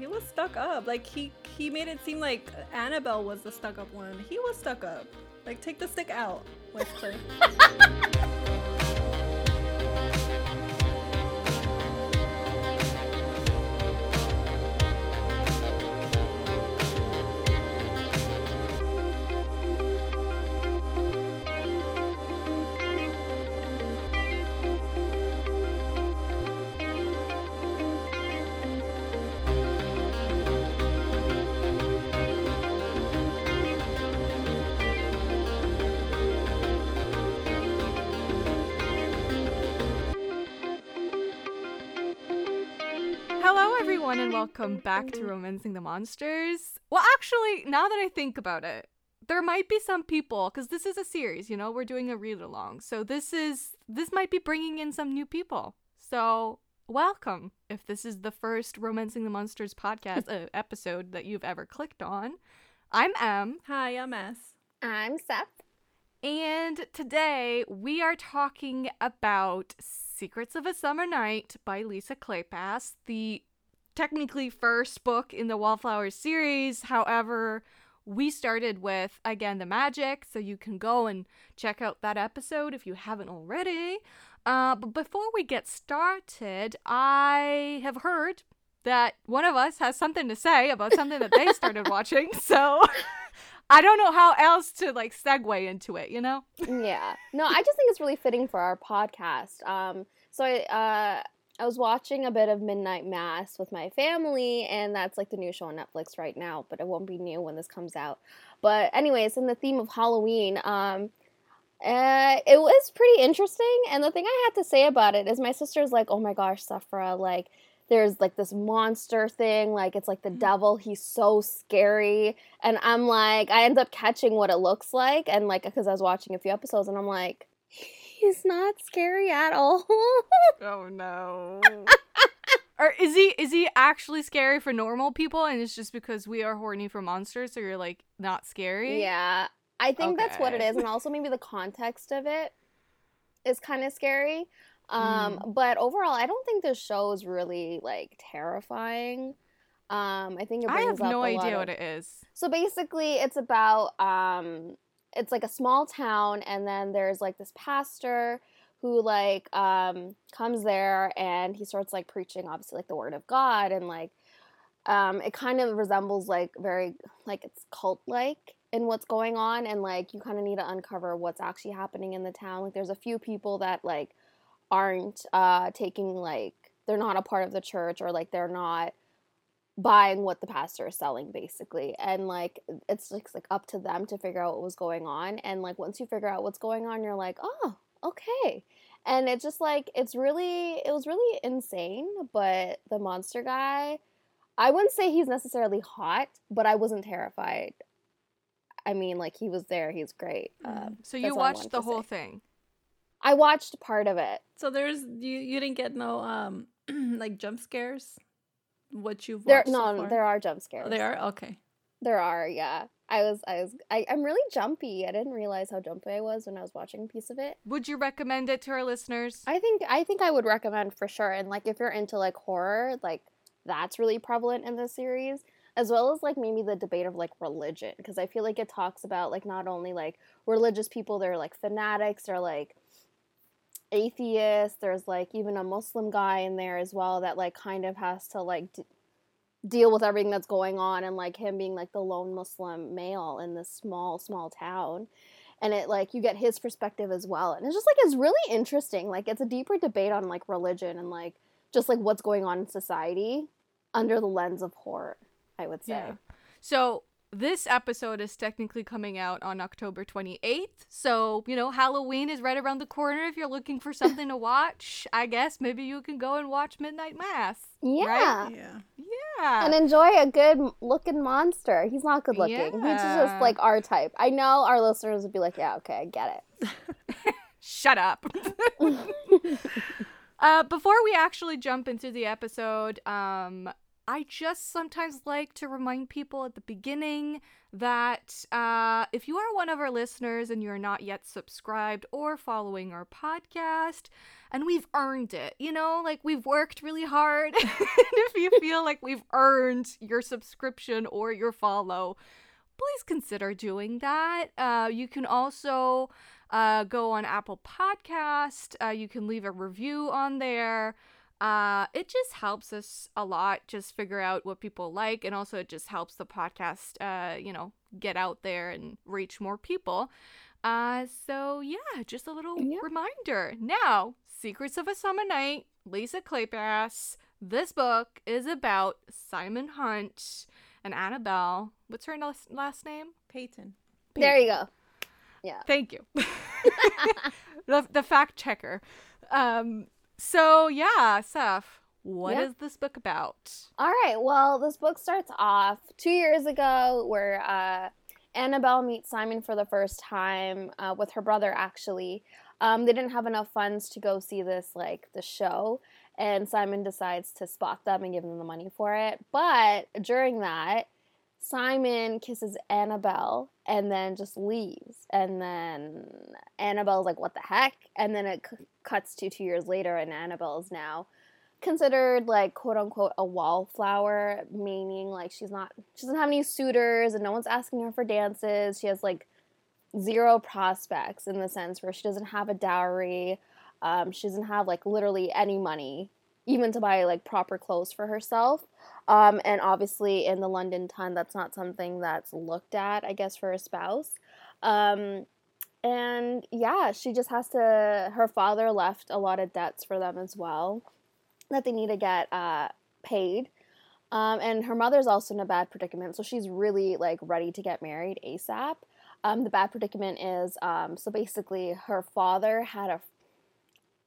he was stuck up. Like he he made it seem like Annabelle was the stuck up one. He was stuck up. Like take the stick out, Westcliff. welcome back to Romancing the Monsters. Well, actually, now that I think about it, there might be some people because this is a series. You know, we're doing a read along, so this is this might be bringing in some new people. So, welcome if this is the first Romancing the Monsters podcast uh, episode that you've ever clicked on. I'm Em, Hi, I'm S. I'm Seth. and today we are talking about Secrets of a Summer Night by Lisa Kleypas, the technically first book in the Wallflowers series. However, we started with again the magic, so you can go and check out that episode if you haven't already. Uh, but before we get started, I have heard that one of us has something to say about something that they started watching. So I don't know how else to like segue into it, you know? Yeah. No, I just think it's really fitting for our podcast. Um, so I uh, I was watching a bit of Midnight Mass with my family, and that's like the new show on Netflix right now, but it won't be new when this comes out. But anyways, in the theme of Halloween, um, uh, it was pretty interesting. And the thing I had to say about it is my sister's like, "Oh my gosh, Sephra, like." There's like this monster thing, like it's like the devil. He's so scary, and I'm like, I end up catching what it looks like, and like because I was watching a few episodes, and I'm like, he's not scary at all. Oh no. or is he is he actually scary for normal people and it's just because we are horny for monsters so you're like not scary? yeah, I think that's what it is and also maybe the context of it is kind of scary. Um, but overall, I don't think this show is really like terrifying. Um, I think it I have up no idea of- what it is. So basically, it's about um, it's like a small town, and then there's like this pastor who like um comes there and he starts like preaching obviously like the word of God and like um it kind of resembles like very like it's cult like in what's going on and like you kind of need to uncover what's actually happening in the town. Like there's a few people that like aren't uh taking like they're not a part of the church or like they're not buying what the pastor is selling basically and like it's just like up to them to figure out what was going on and like once you figure out what's going on you're like oh okay and it's just like it's really it was really insane but the monster guy i wouldn't say he's necessarily hot but i wasn't terrified i mean like he was there he's great uh, So you watched the whole say. thing. i watched part of it So there's you you didn't get no um like jump scares. What you've there watched no so far? there are jump oh, scares Oh, they are okay. There are, yeah. I was, I was, I, I'm really jumpy. I didn't realize how jumpy I was when I was watching a piece of it. Would you recommend it to our listeners? I think, I think I would recommend for sure. And like, if you're into like horror, like that's really prevalent in this series, as well as like maybe the debate of like religion, because I feel like it talks about like not only like religious people, they're like fanatics, or like atheists. There's like even a Muslim guy in there as well that like kind of has to like. D- deal with everything that's going on and like him being like the lone muslim male in this small small town and it like you get his perspective as well and it's just like it's really interesting like it's a deeper debate on like religion and like just like what's going on in society under the lens of horror i would say Yeah. So this episode is technically coming out on October 28th. So, you know, Halloween is right around the corner. If you're looking for something to watch, I guess maybe you can go and watch Midnight Mass. yeah Yeah. Yeah. and enjoy a good looking monster he's not good looking he's just like our type i know our listeners would be like yeah okay i get it Shut up. uh, before we actually jump into the episode, um, I just sometimes like to remind people at the beginning that uh, if you are one of our listeners and you're not yet subscribed or following our podcast, and we've earned it, you know, like we've worked really hard. and if you feel like we've earned your subscription or your follow, please consider doing that. Uh, you can also uh, go on Apple Podcast. Uh, you can leave a review on there. Uh, it just helps us a lot just figure out what people like and also it just helps the podcast uh, you know get out there and reach more people uh, so yeah just a little Yeah. reminder now secrets of a summer night lisa kleypas this book is about simon hunt and annabelle what's her last, last name Peyton. There you go. Yeah. Thank you. the, the fact checker. Um, so yeah, Seth, what is this book about? All right. Well, this book starts off two years ago where uh, Annabelle meets Simon for the first time uh, with her brother, actually. Um, they didn't have enough funds to go see this, like, the show. And Simon decides to spot them and give them the money for it. But during that, Simon kisses Annabelle and then just leaves. And then Annabelle's like, what the heck? And then it c- cuts to two years later, and Annabelle's now considered like quote unquote a wallflower, meaning like she's not she doesn't have any suitors and no one's asking her for dances. She has like zero prospects in the sense where she doesn't have a dowry. Um, she doesn't have like literally any money, even to buy like proper clothes for herself. Um, and obviously in the London ton, that's not something that's looked at, I guess, for a spouse. Um, and yeah, she just has to. Her father left a lot of debts for them as well that they need to get uh, paid. Um, and her mother's also in a bad predicament, so she's really like ready to get married ASAP. Um, the bad predicament is um, so basically her father had a,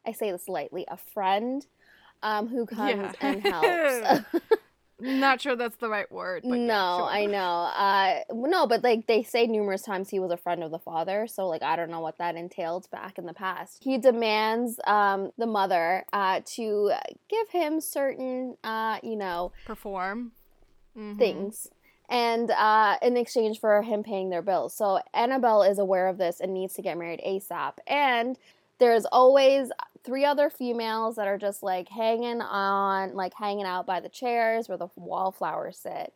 I say this lightly, a friend um, who comes Yeah. and helps. Not sure that's the right word. But yeah, no, sure. I know. Uh, no, but like they say numerous times he was a friend of the father, so like I don't know what that entailed back in the past. He demands um, the mother uh, to give him certain, uh, you know, perform Mhm. things. And uh, in exchange for him paying their bills. So Annabelle is aware of this and needs to get married ASAP. And there's always three other females that are just like hanging on, like hanging out by the chairs where the wallflowers sit.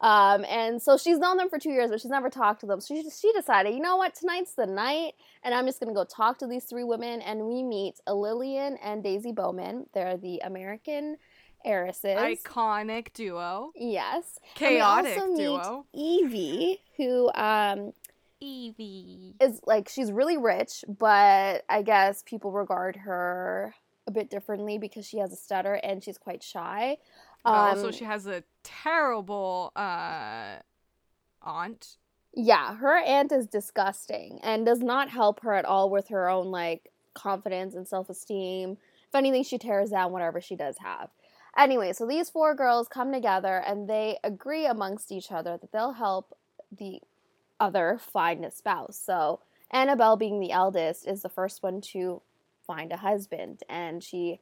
Um, and so she's known them for two years, but she's never talked to them. So she, she decided, you know what, tonight's the night, and I'm just gonna go talk to these three women. And we meet Lillian and Daisy Bowman. They're the American heiresses. Iconic duo. Yes. And we Chaotic also meet duo. Evie, who um Evie. is like she's really rich, but I guess people regard her a bit differently because she has a stutter and she's quite shy. But also, Um, she has a terrible uh, aunt. Yeah, her aunt is disgusting and does not help her at all with her own like confidence and self-esteem. If anything, she tears down whatever she does have. Anyway, so these four girls come together and they agree amongst each other that they'll help the other find a spouse. So Annabelle, being the eldest, is the first one to find a husband, and she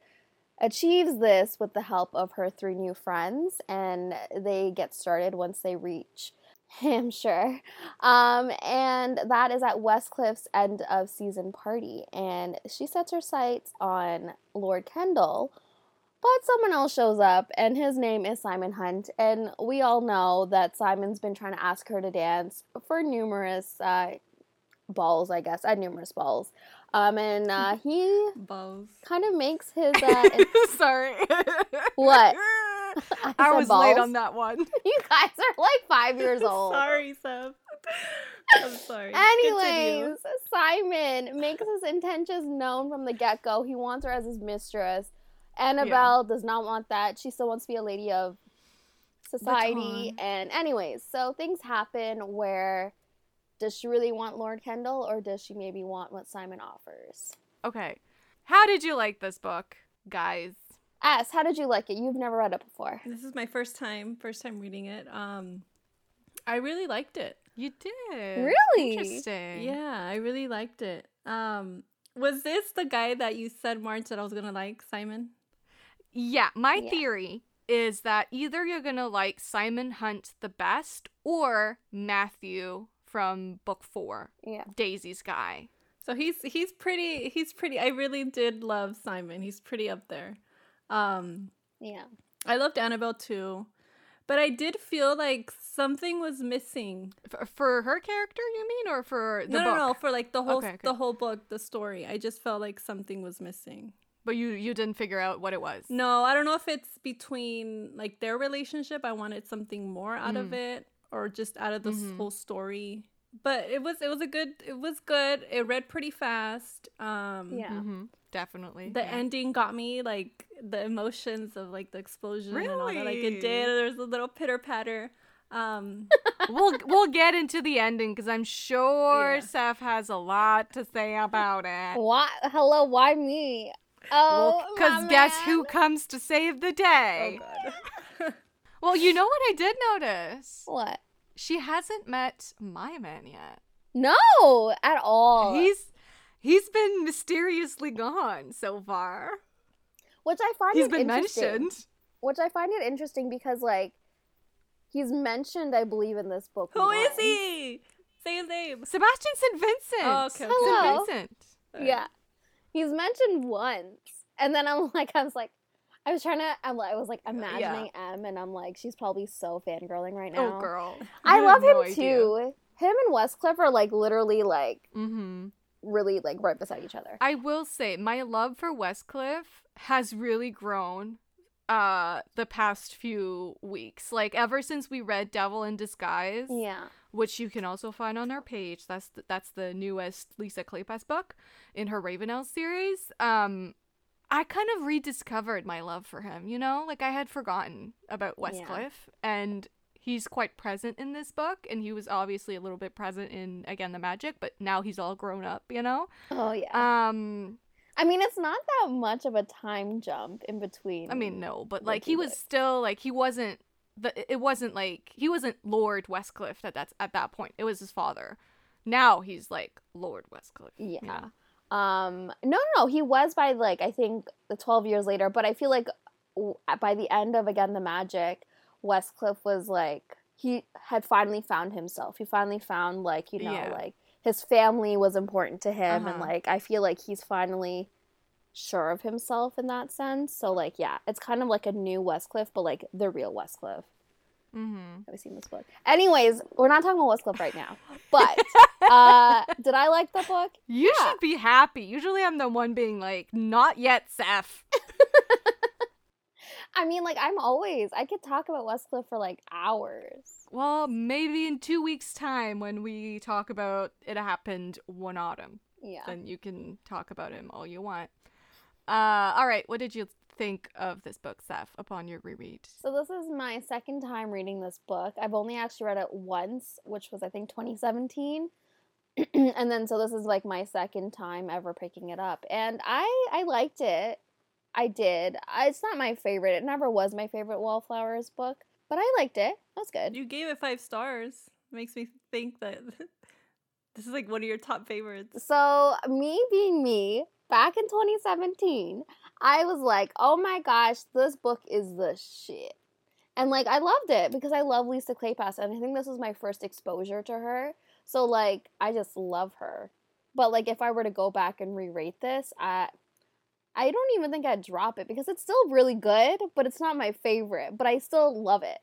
achieves this with the help of her three new friends, and they get started once they reach Hampshire. Um, and that is at Westcliff's end of season party. And she sets her sights on Lord Kendall, but someone else shows up, and his name is Simon Hunt. And we all know that Simon's been trying to ask her to dance for numerous uh, balls, I guess, at numerous balls. Um, and uh, he Balls. kind of makes his. Uh, Sorry. What? I said was late on that one. you guys are like five years old. sorry, Seb. I'm sorry. Anyways, Simon makes his intentions known from the get go. He wants her as his mistress. Annabelle does not want that. She still wants to be a lady of society. Baton. And, anyways, so things happen where does she really want Lord Kendall or does she maybe want what Simon offers? Okay. How did you like this book, guys? S, how did you like it? You've never read it before. This is my first time, first time reading it. Um, I really liked it. You did. Really? Interesting. Yeah, I really liked it. Um, was this the guy that you said March that I was gonna like, Simon? Yeah, my Yeah. theory is that either you're gonna like Simon Hunt the best or Matthew from book four, Yeah. Daisy's guy. So he's he's pretty he's pretty I really did love Simon. He's pretty up there. Um Yeah. I loved Annabelle too. But I did feel like something was missing. For, for her character, you mean, or for the no, book? no, no, for like the whole Okay, okay. the whole book, the story. I just felt like something was missing. But you you didn't figure out what it was. No, I don't know if it's between like their relationship. I wanted something more out of Mm. it, or just out of this Mhm. whole story. But it was it was a good it was good. It read pretty fast. Um, Yeah. hmm Definitely. The yeah. ending got me like the emotions of like the explosion and all that. Like it did. There's a little pitter patter. Um, we'll we'll get into the ending because I'm sure Yeah. Seth has a lot to say about it. Why? Hello, why me? Oh, Because my guess man. who comes to save the oh day? god. well, you know what I did notice? What? She hasn't met my man yet. No, at all. He's he's been mysteriously gone so far. which I find He's it been interesting. mentioned. Which I find it interesting because like he's mentioned, I believe, in this book. Who is once. he? Say his name. Sebastian St. Vincent. Oh, okay, okay. Hello. St. Vincent. Yeah, he's mentioned once, and then I'm like, I was like, I was trying to, I was like imagining M, and I'm like, she's probably so fangirling right now. Oh, girl. I You love have him idea. too. Him and Westcliff are like literally like Mm-hmm. really like right beside each other. I will say my love for Westcliff has really grown uh the past few weeks. Like ever since we read Devil in Disguise, Yeah. Which you can also find on our page. That's the, that's the newest Lisa Kleypas book in her Ravenel series. Um I kind of rediscovered my love for him, you know? Like I had forgotten about Yeah. Westcliff and he's quite present in this book and he was obviously a little bit present in again the magic, but now he's all grown up, you know? Oh yeah. Um I mean, it's not that much of a time jump in between. I mean, no, but Like he was still like he wasn't the it wasn't like he wasn't Lord Westcliff at that at that point. It was his father. Now he's like Lord Westcliff. you Yeah. Um, no, no, no. He was by like I think the twelve years later, but I feel like w- by the end of again the magic, Westcliff was like he had finally found himself. He finally found like you know Yeah. like his family was important to him, and Uh-huh. like I feel like he's finally sure of himself in that sense. So like yeah, it's kind of like a new Westcliff, but like the real Westcliff. Mm-hmm. Have you seen this book? Anyways, we're not talking about Westcliff right now. But uh, did I like the book? You Yeah. should be happy. Usually I'm the one being like, not yet, Seth. I mean, like I'm always I could talk about Westcliff for like hours. Well, maybe in two weeks' time when we talk about it happened one autumn. Yeah. Then you can talk about him all you want. Uh all right, what did you think of this book, Seth, upon your reread? So this is my second time reading this book. I've only actually read it once, which was I think 2017. and then so this is like my second time ever picking it up. And I I liked it. I did. I- It's not my favorite. It never was my favorite Wallflowers book, but I liked it. That was good. You gave it five stars. Makes me think that this is like one of your top favorites. So, me being me, back in 2017, I was like, oh my gosh, this book is the shit. And like, I loved it because I love Lisa Kleypas. and I think this was my first exposure to her. So, like, I just love her. But like, if I were to go back and re-rate this, I, I don't even think I'd drop it because it's still really good, but it's not my favorite. But I still love it.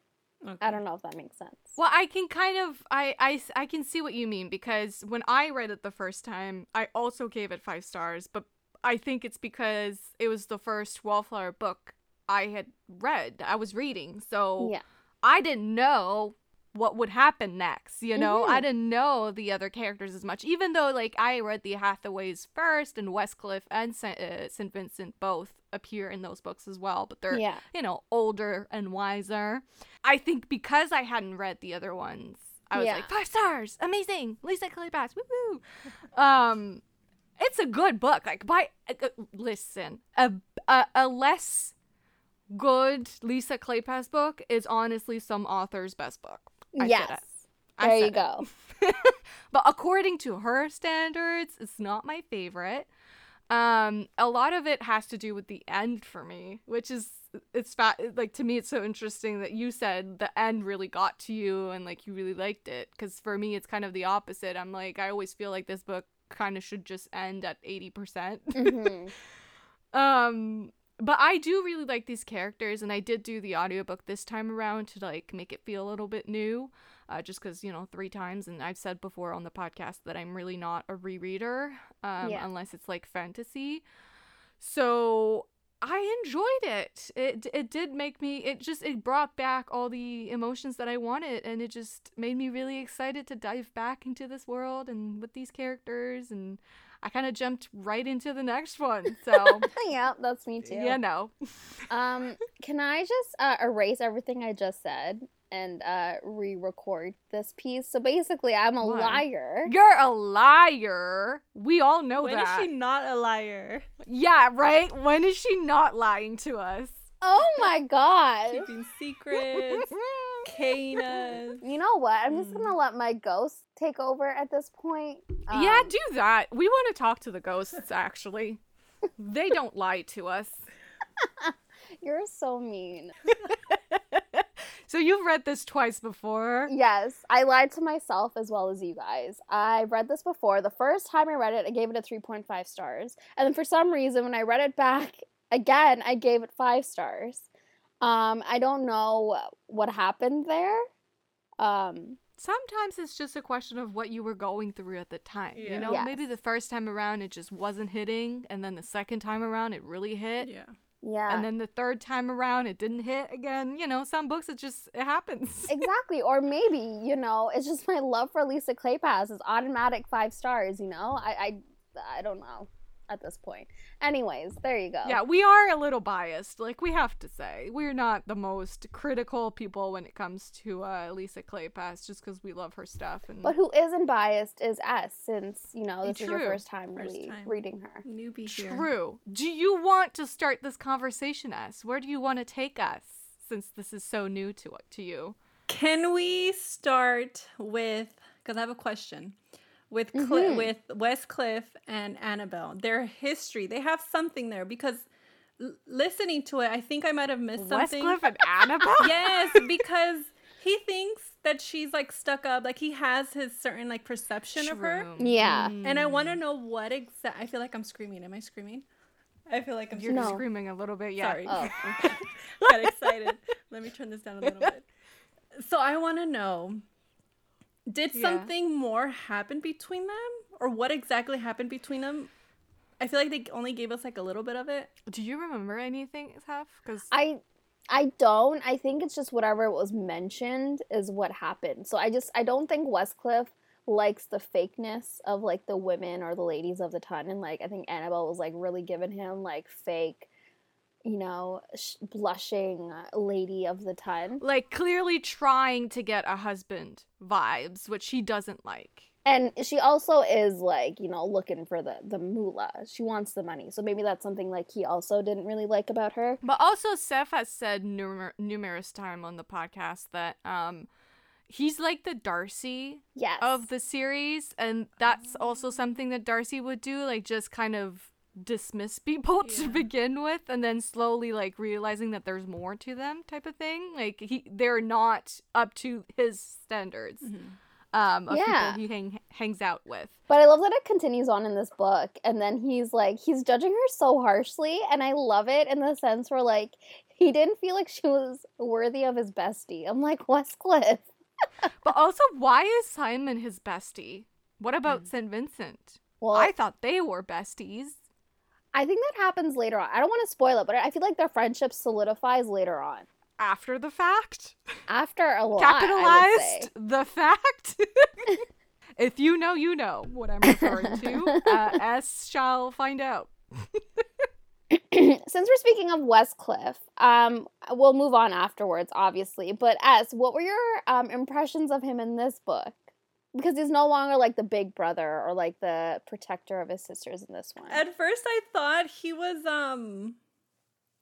I don't know if that makes sense. Well, I can kind of I, I I can see what you mean because when I read it the first time, I also gave it 5 stars, but I think it's because it was the first Wallflower book I had read. I was reading. So Yeah. I didn't know what would happen next, you know? I Mhm. didn't know the other characters as much even though like I read the Hathaways first and Westcliff and St. Uh, St. Vincent both appear in those books as well, but they're Yeah. you know, older and wiser. I think because I hadn't read the other ones, I was Yeah. like, five stars, amazing, Lisa Kleypas, woo woo. um, it's a good book. Like, by uh, uh, listen, a, a a less good Lisa Kleypas book is honestly some author's best book. I yes. There you it. go. but according to her standards, it's not my favorite. Um, a lot of it has to do with the end for me, which is it's fat like to me it's so interesting that you said the end really got to you and like you really liked it because for me it's kind of the opposite i'm like i always feel like this book kind of should just end at 80% Mhm. um but i do really like these characters and i did do the audiobook this time around to like make it feel a little bit new uh, just because you know three times and i've said before on the podcast that i'm really not a rereader um, Yeah. unless it's like fantasy so i enjoyed it. It it did make me it just it brought back all the emotions that i wanted and it just made me really excited to dive back into this world and with these characters and i kind of jumped right into the next one so. Yeah, that's me too. yeah no. Um, can I just uh, erase everything I just said and uh, re-record this piece? So basically, I'm a Why? liar. You're a liar. We all know When is that. When is she not a liar? Yeah, right? When is she not lying to us? Oh my god! Keeping secrets, caning us. You know what? I'm just gonna let my ghost take over at this point. yeah, Um, do that. We want to talk to the ghosts, actually. they don't lie to us. you're so mean. So you've read this twice before. Yes, I lied to myself as well as you guys. I've read this before. The first time I read it, I gave it a 3.5 stars. And then for some reason, when I read it back again, I gave it five stars. Um, I don't know what happened there. Um, Sometimes it's just a question of what you were going through at the time. Yeah. You know, Yes. maybe the first time around it just wasn't hitting, and then the second time around it really hit. Yeah. Yeah. And then the third time around it didn't hit again. You know, some books it just it happens. exactly. Or maybe, you know, it's just my love for Lisa Kleypas is automatic five stars, you know? I, I, I don't know at this point. Anyways, there you go. Yeah, we are a little biased. Like we have to say, we're not the most critical people when it comes to uh, Lisa Kleypas, just because we love her stuff. And But who isn't biased is S, since, you know, this is your first time First really time. reading her. Newbie here. true. Do you want to start this conversation, us? Where do you want to take us? Since this is so new to to you. Can we start with? Because I have a question. With Cli- Mhm. with Westcliff and Annabelle, their history, they have something there. Because l- listening to it, I think I might have missed something. Westcliff and Annabelle. yes, because he thinks that she's like stuck up. Like he has his certain like perception of her. True. Yeah. And I want to Mm. know what exact. I feel like I'm screaming. Am I screaming? I feel like I'm You're No. screaming a little bit. Yeah. Sorry. Oh, Got excited. Let me turn this down a little bit. So I want to know did Yeah. something more happen between them or what exactly happened between them? I feel like they only gave us like a little bit of it. Do you remember anything, Steph? Because I I don't. I think it's just whatever was mentioned is what happened. So I just I don't think Westcliff likes the fakeness of like the women or the ladies of the ton and like I think Annabelle was like really giving him like fake you know sh- blushing lady of the ton. like clearly trying to get a husband vibes, which he doesn't like. And she also is like, you know, looking for the the moolah. She wants the money. So maybe that's something like he also didn't really like about her. But also, Seth has said numer- numerous time on the podcast that um, he's like the Darcy Yes. of the series, and that's also something that Darcy would do, like just kind of dismiss people to begin with, and then slowly like realizing that there's more to them, type of thing. Like he, they're not up to his standards. Um, of Yeah. people he hang- hangs out with. But I love that it continues on in this book, and then he's like, he's judging her so harshly, and I love it in the sense where like he didn't feel like she was worthy of his bestie. I'm like Westcliff. But also, why is Simon his bestie? What about Mm. St. Vincent? Well, I thought they were besties. I think that happens later on. I don't want to spoil it, but I feel like their friendship solidifies later on After the fact? after a lot. I would say. Capitalized the fact? if you know, you know what I'm referring to. Uh, S shall find out. Since we're speaking of Westcliff, um, we'll move on afterwards, obviously. But S, what were your um impressions of him in this book? Because he's no longer like the big brother or like the protector of his sisters in this one. At first I thought he was um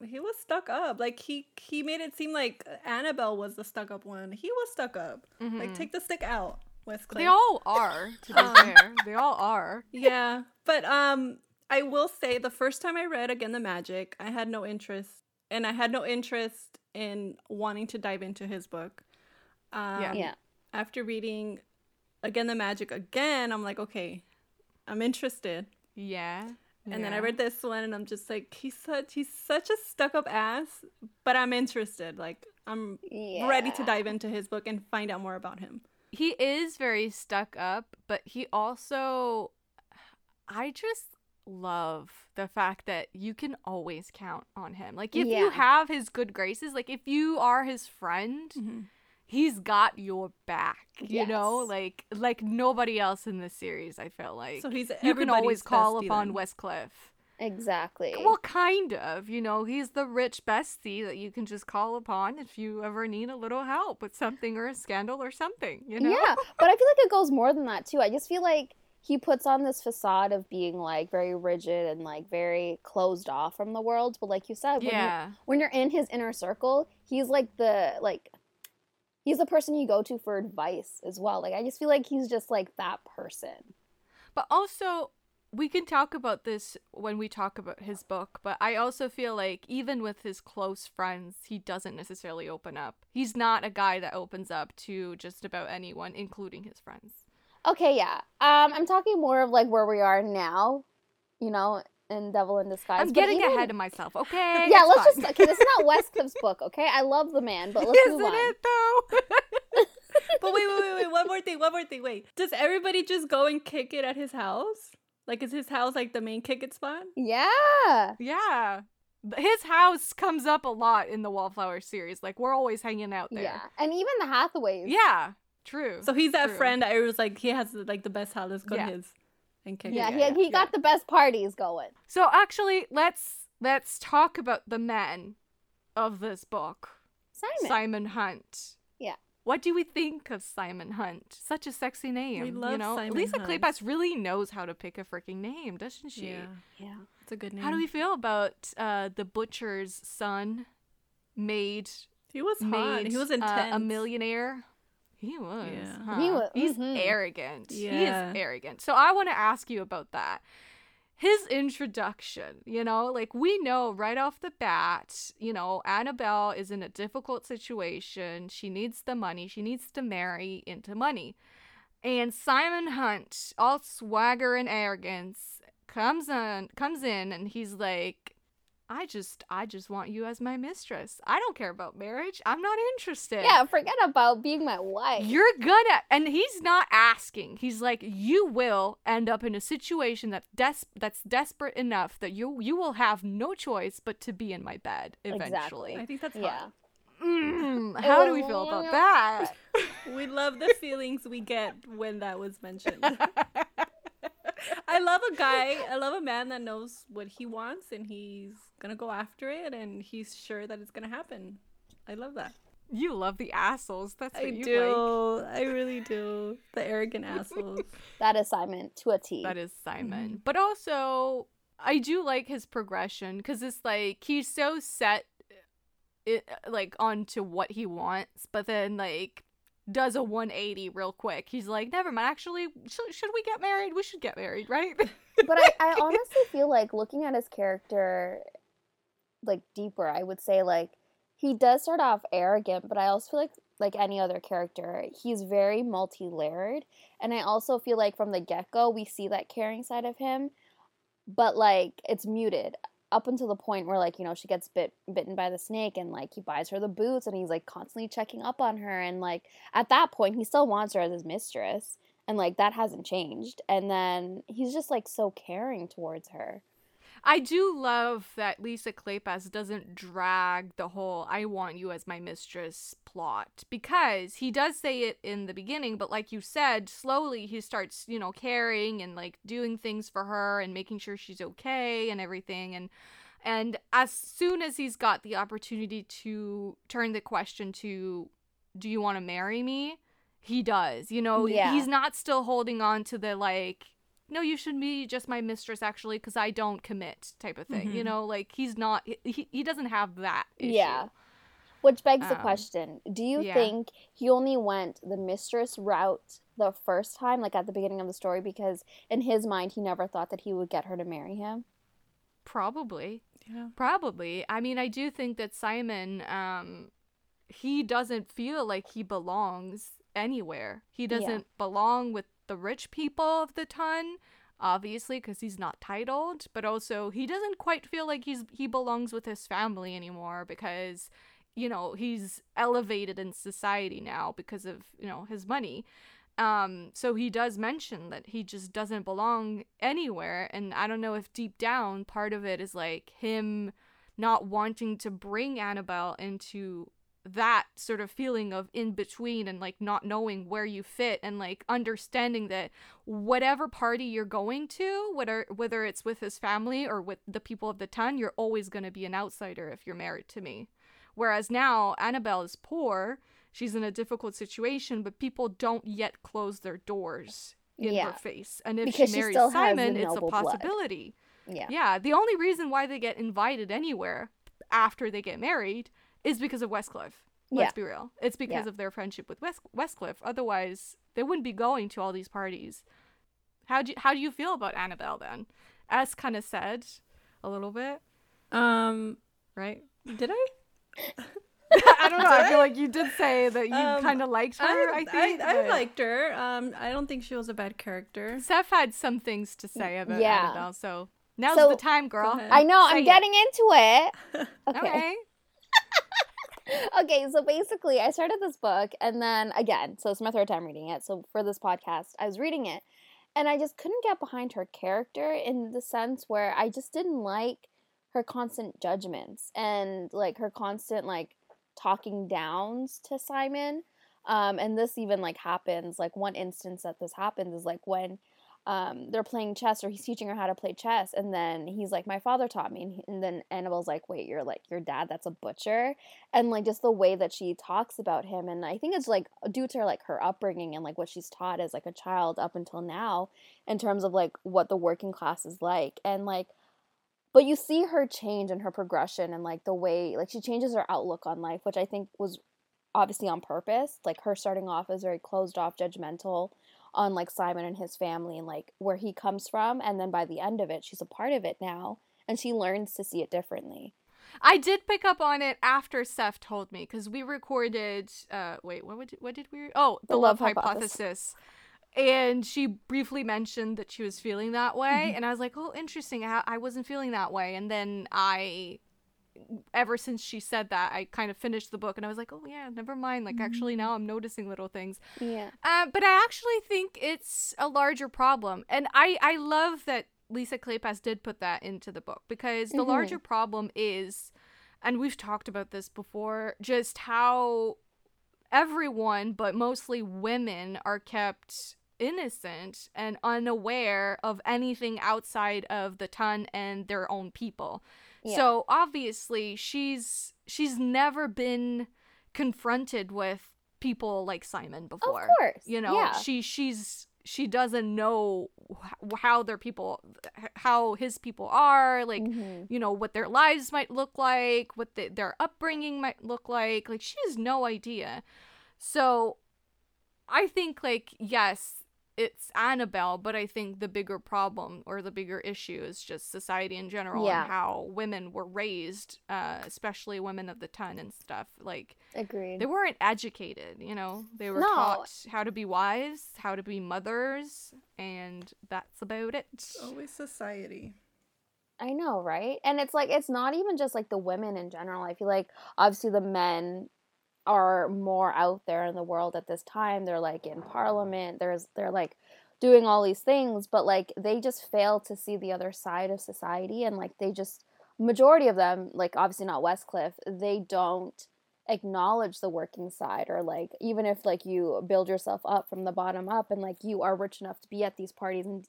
he was stuck up. Like he he made it seem like Annabelle was the stuck up one. He was stuck up. Like Mhm. take the stick out, Westcliff. They all are, to be Um, fair. They all are. Yeah. But um I will say the first time I read Again the Magic, I had no interest and I had no interest in wanting to dive into his book. Um, Yeah. Yeah. After reading again the magic again, I'm like, okay, I'm interested. Yeah. And then I read this one, and I'm just like, he's such he's such a stuck up ass, but I'm interested. Like I'm Yeah. ready to dive into his book and find out more about him. he is very stuck up, but he also I just love the fact that you can always count on him. Like if you have his good graces, like if you are his friend, mm-hmm. He's got your back. You know, like like nobody else in this series, I feel like. So he's you can always call upon then. Westcliff. Exactly. Well, kind of. You know, he's the rich bestie that you can just call upon if you ever need a little help with something or a scandal or something, you know? Yeah, but I feel like it goes more than that too. I just feel like he puts on this facade of being like very rigid and like very closed off from the world. But like you said, when, Yeah. you, when you're in his inner circle, he's like the like he's the person you go to for advice as well. Like I just feel like he's just like that person. But also, we can talk about this when we talk about his book, but I also feel like even with his close friends, he doesn't necessarily open up. He's not a guy that opens up to just about anyone, including his friends. Okay, yeah. Um, I'm talking more of like where we are now, you know, in Devil in Disguise. I'm getting even- ahead of myself, okay? Yeah, It's let's fine. just okay. This is not Westcliff's book, okay? I love the man, but let's move Isn't on. it though? But wait, wait, wait, wait. One more thing. One more thing. Wait. Does everybody just go and kick it at his house? Like, is his house like the main kick it spot? Yeah. yeah. His house comes up a lot in the Wallflower series. Like we're always hanging out there. Yeah. And even the Hathaways. Yeah. True. So he's that True. friend that I was like he has like the best house. Let's go Yeah. to his and kick Yeah, it. he, yeah, he yeah. got the best parties going. So actually, let's let's talk about the men of this book. Simon. Simon Hunt. Yeah. What do we think of Simon Hunt? Such a sexy name. We you love know? Simon Lisa Hunt. Kleypas really knows how to pick a freaking name, doesn't she? Yeah, Yeah. it's a good name. How do we feel about uh, the butcher's son made He was hot. made He was uh, intense. a millionaire? He was. Yeah. huh? He wa- He's mhm. arrogant. He is arrogant. So I want to ask you about that. His introduction, you know, like we know right off the bat, you know, Annabelle is in a difficult situation. She needs the money. She needs to marry into money. And Simon Hunt, all swagger and arrogance, comes on comes in and he's like, I just I just want you as my mistress. I don't care about marriage. I'm not interested. Yeah, forget about being my wife. You're gonna, and he's not asking. He's like, you will end up in a situation that des- that's desperate enough that you you will have no choice but to be in my bed eventually. I think that's yeah. Mm, how do we feel about that? We love the feelings we get when that was mentioned. I love a guy. I love a man that knows what he wants and he's gonna go after it and he's sure that it's gonna happen. I love that. you love the assholes. That's what I you do. I really do. The arrogant assholes. That is Simon to a T. like. That is Simon, but also I do like his progression because it's like he's so set, it like onto what he wants, but then like does a 180 real quick. He's like, never mind. Actually, sh- should we get married? We should get married, right? but I, I honestly feel like looking at his character like deeper, I would say like he does start off arrogant, but I also feel like like any other character, he's very multi-layered. And I also feel like from the get-go we see that caring side of him, but like it's muted up until the point where like, you know, she gets bit bitten by the snake and like he buys her the boots and he's like constantly checking up on her and like at that point he still wants her as his mistress and like that hasn't changed. And then he's just like so caring towards her I do love that Lisa Kleypas doesn't drag the whole I want you as my mistress plot because he does say it in the beginning, but like you said, slowly he starts, you know, caring and like doing things for her and making sure she's okay and everything and and as soon as he's got the opportunity to turn the question to do you want to marry me? He does. You know, Yeah. he's not still holding on to the like no, you should be just my mistress actually because I don't commit type of thing. You Mhm. know, like he's not he, he doesn't have that issue. Yeah. which begs the Um, question do you yeah. think he only went the mistress route the first time like at the beginning of the story because in his mind he never thought that he would get her to marry him Probably. Yeah. Probably. I mean, I do think that Simon, um, he doesn't feel like he belongs anywhere. He doesn't belong with the rich people of the ton, obviously, because he's not titled. But also, he doesn't quite feel like he's he belongs with his family anymore because, you know, he's elevated in society now because of you know his money. Um, so he does mention that he just doesn't belong anywhere. And I don't know if deep down part of it is like him not wanting to bring Annabelle into that sort of feeling of in between and like not knowing where you fit and like understanding that whatever party you're going to whether whether it's with his family or with the people of the town you're always going to be an outsider if you're married to me whereas now Annabelle is poor she's in a difficult situation, but people don't yet close their doors in Yeah. her face. And if Because she she marries the Simon, it's a noble blood. possibility. Yeah. Yeah, the only reason why they get invited anywhere after they get married is because of Westcliff. Let's Yeah. be real. It's because Yeah. of their friendship with West- Westcliff. Otherwise, they wouldn't be going to all these parties. How do you, how do you feel about Annabelle then? As kind of said a little bit, Um, right? did I? I don't know. I feel like you did say that you Um, kind of liked her. I, think I, but- liked her. Um, I don't think she was a bad character. Seth had some things to say about Yeah. Annabelle, so now's So- the time, girl. I know, Say I'm it. getting into it. Okay. Okay. okay, so basically, I started this book, and then again, so it's my third time reading it. So for this podcast, I was reading it, and I just couldn't get behind her character in the sense where I just didn't like her constant judgments and like her constant like talking downs to Simon. Um, and this even like happens like one instance that this happens is like when um, they're playing chess or he's teaching her how to play chess and then he's like my father taught me and, he- and then annabelle's like wait you're like your dad that's a butcher? And like just the way that she talks about him and i think it's like due to like her upbringing and like what she's taught as like a child up until now in terms of like what the working class is like and like but you see her change and her progression and like the way like she changes her outlook on life which i think was obviously on purpose like her starting off as very closed off judgmental on like simon and his family and like where he comes from and then by the end of it she's a part of it now and she learns to see it differently I did pick up on it after Seth told me because we recorded. Uh, wait, what would what did we? Oh, the, The love, Love hypothesis. Hypothesis. And she briefly mentioned that she was feeling that way, Mm-hmm. and I was like, "Oh, interesting. I, I wasn't feeling that way." And then I, ever since she said that, I kind of finished the book, and I was like, "Oh yeah, never mind. Like actually, Mm-hmm. now I'm noticing little things." yeah Uh, but I actually think it's a larger problem, and I I love that Lisa Kleypas did put that into the book because the Mhm. larger problem is, and we've talked about this before, just how everyone, but mostly women, are kept innocent and unaware of anything outside of the ton and their own people. Yeah. So obviously she's she's never been confronted with people like Simon before. of course You know, yeah she she's she doesn't know how their people how his people are like Mhm. you know what their lives might look like what the, their upbringing might look like like she has no idea so i think like yes it's annabelle but i think the bigger problem or the bigger issue is just society in general Yeah. and how women were raised uh, especially women of the ton and stuff like agreed they weren't educated you know they were No. taught how to be wives how to be mothers and that's about it Always society. I know, right? And it's like it's not even just like the women in general. I feel like obviously the men are more out there in the world at this time. They're like in parliament. There's they're like doing all these things, but like they just fail to see the other side of society and like they just majority of them, like obviously not Westcliff, they don't acknowledge the working side or like even if like you build yourself up from the bottom up and like you are rich enough to be at these parties and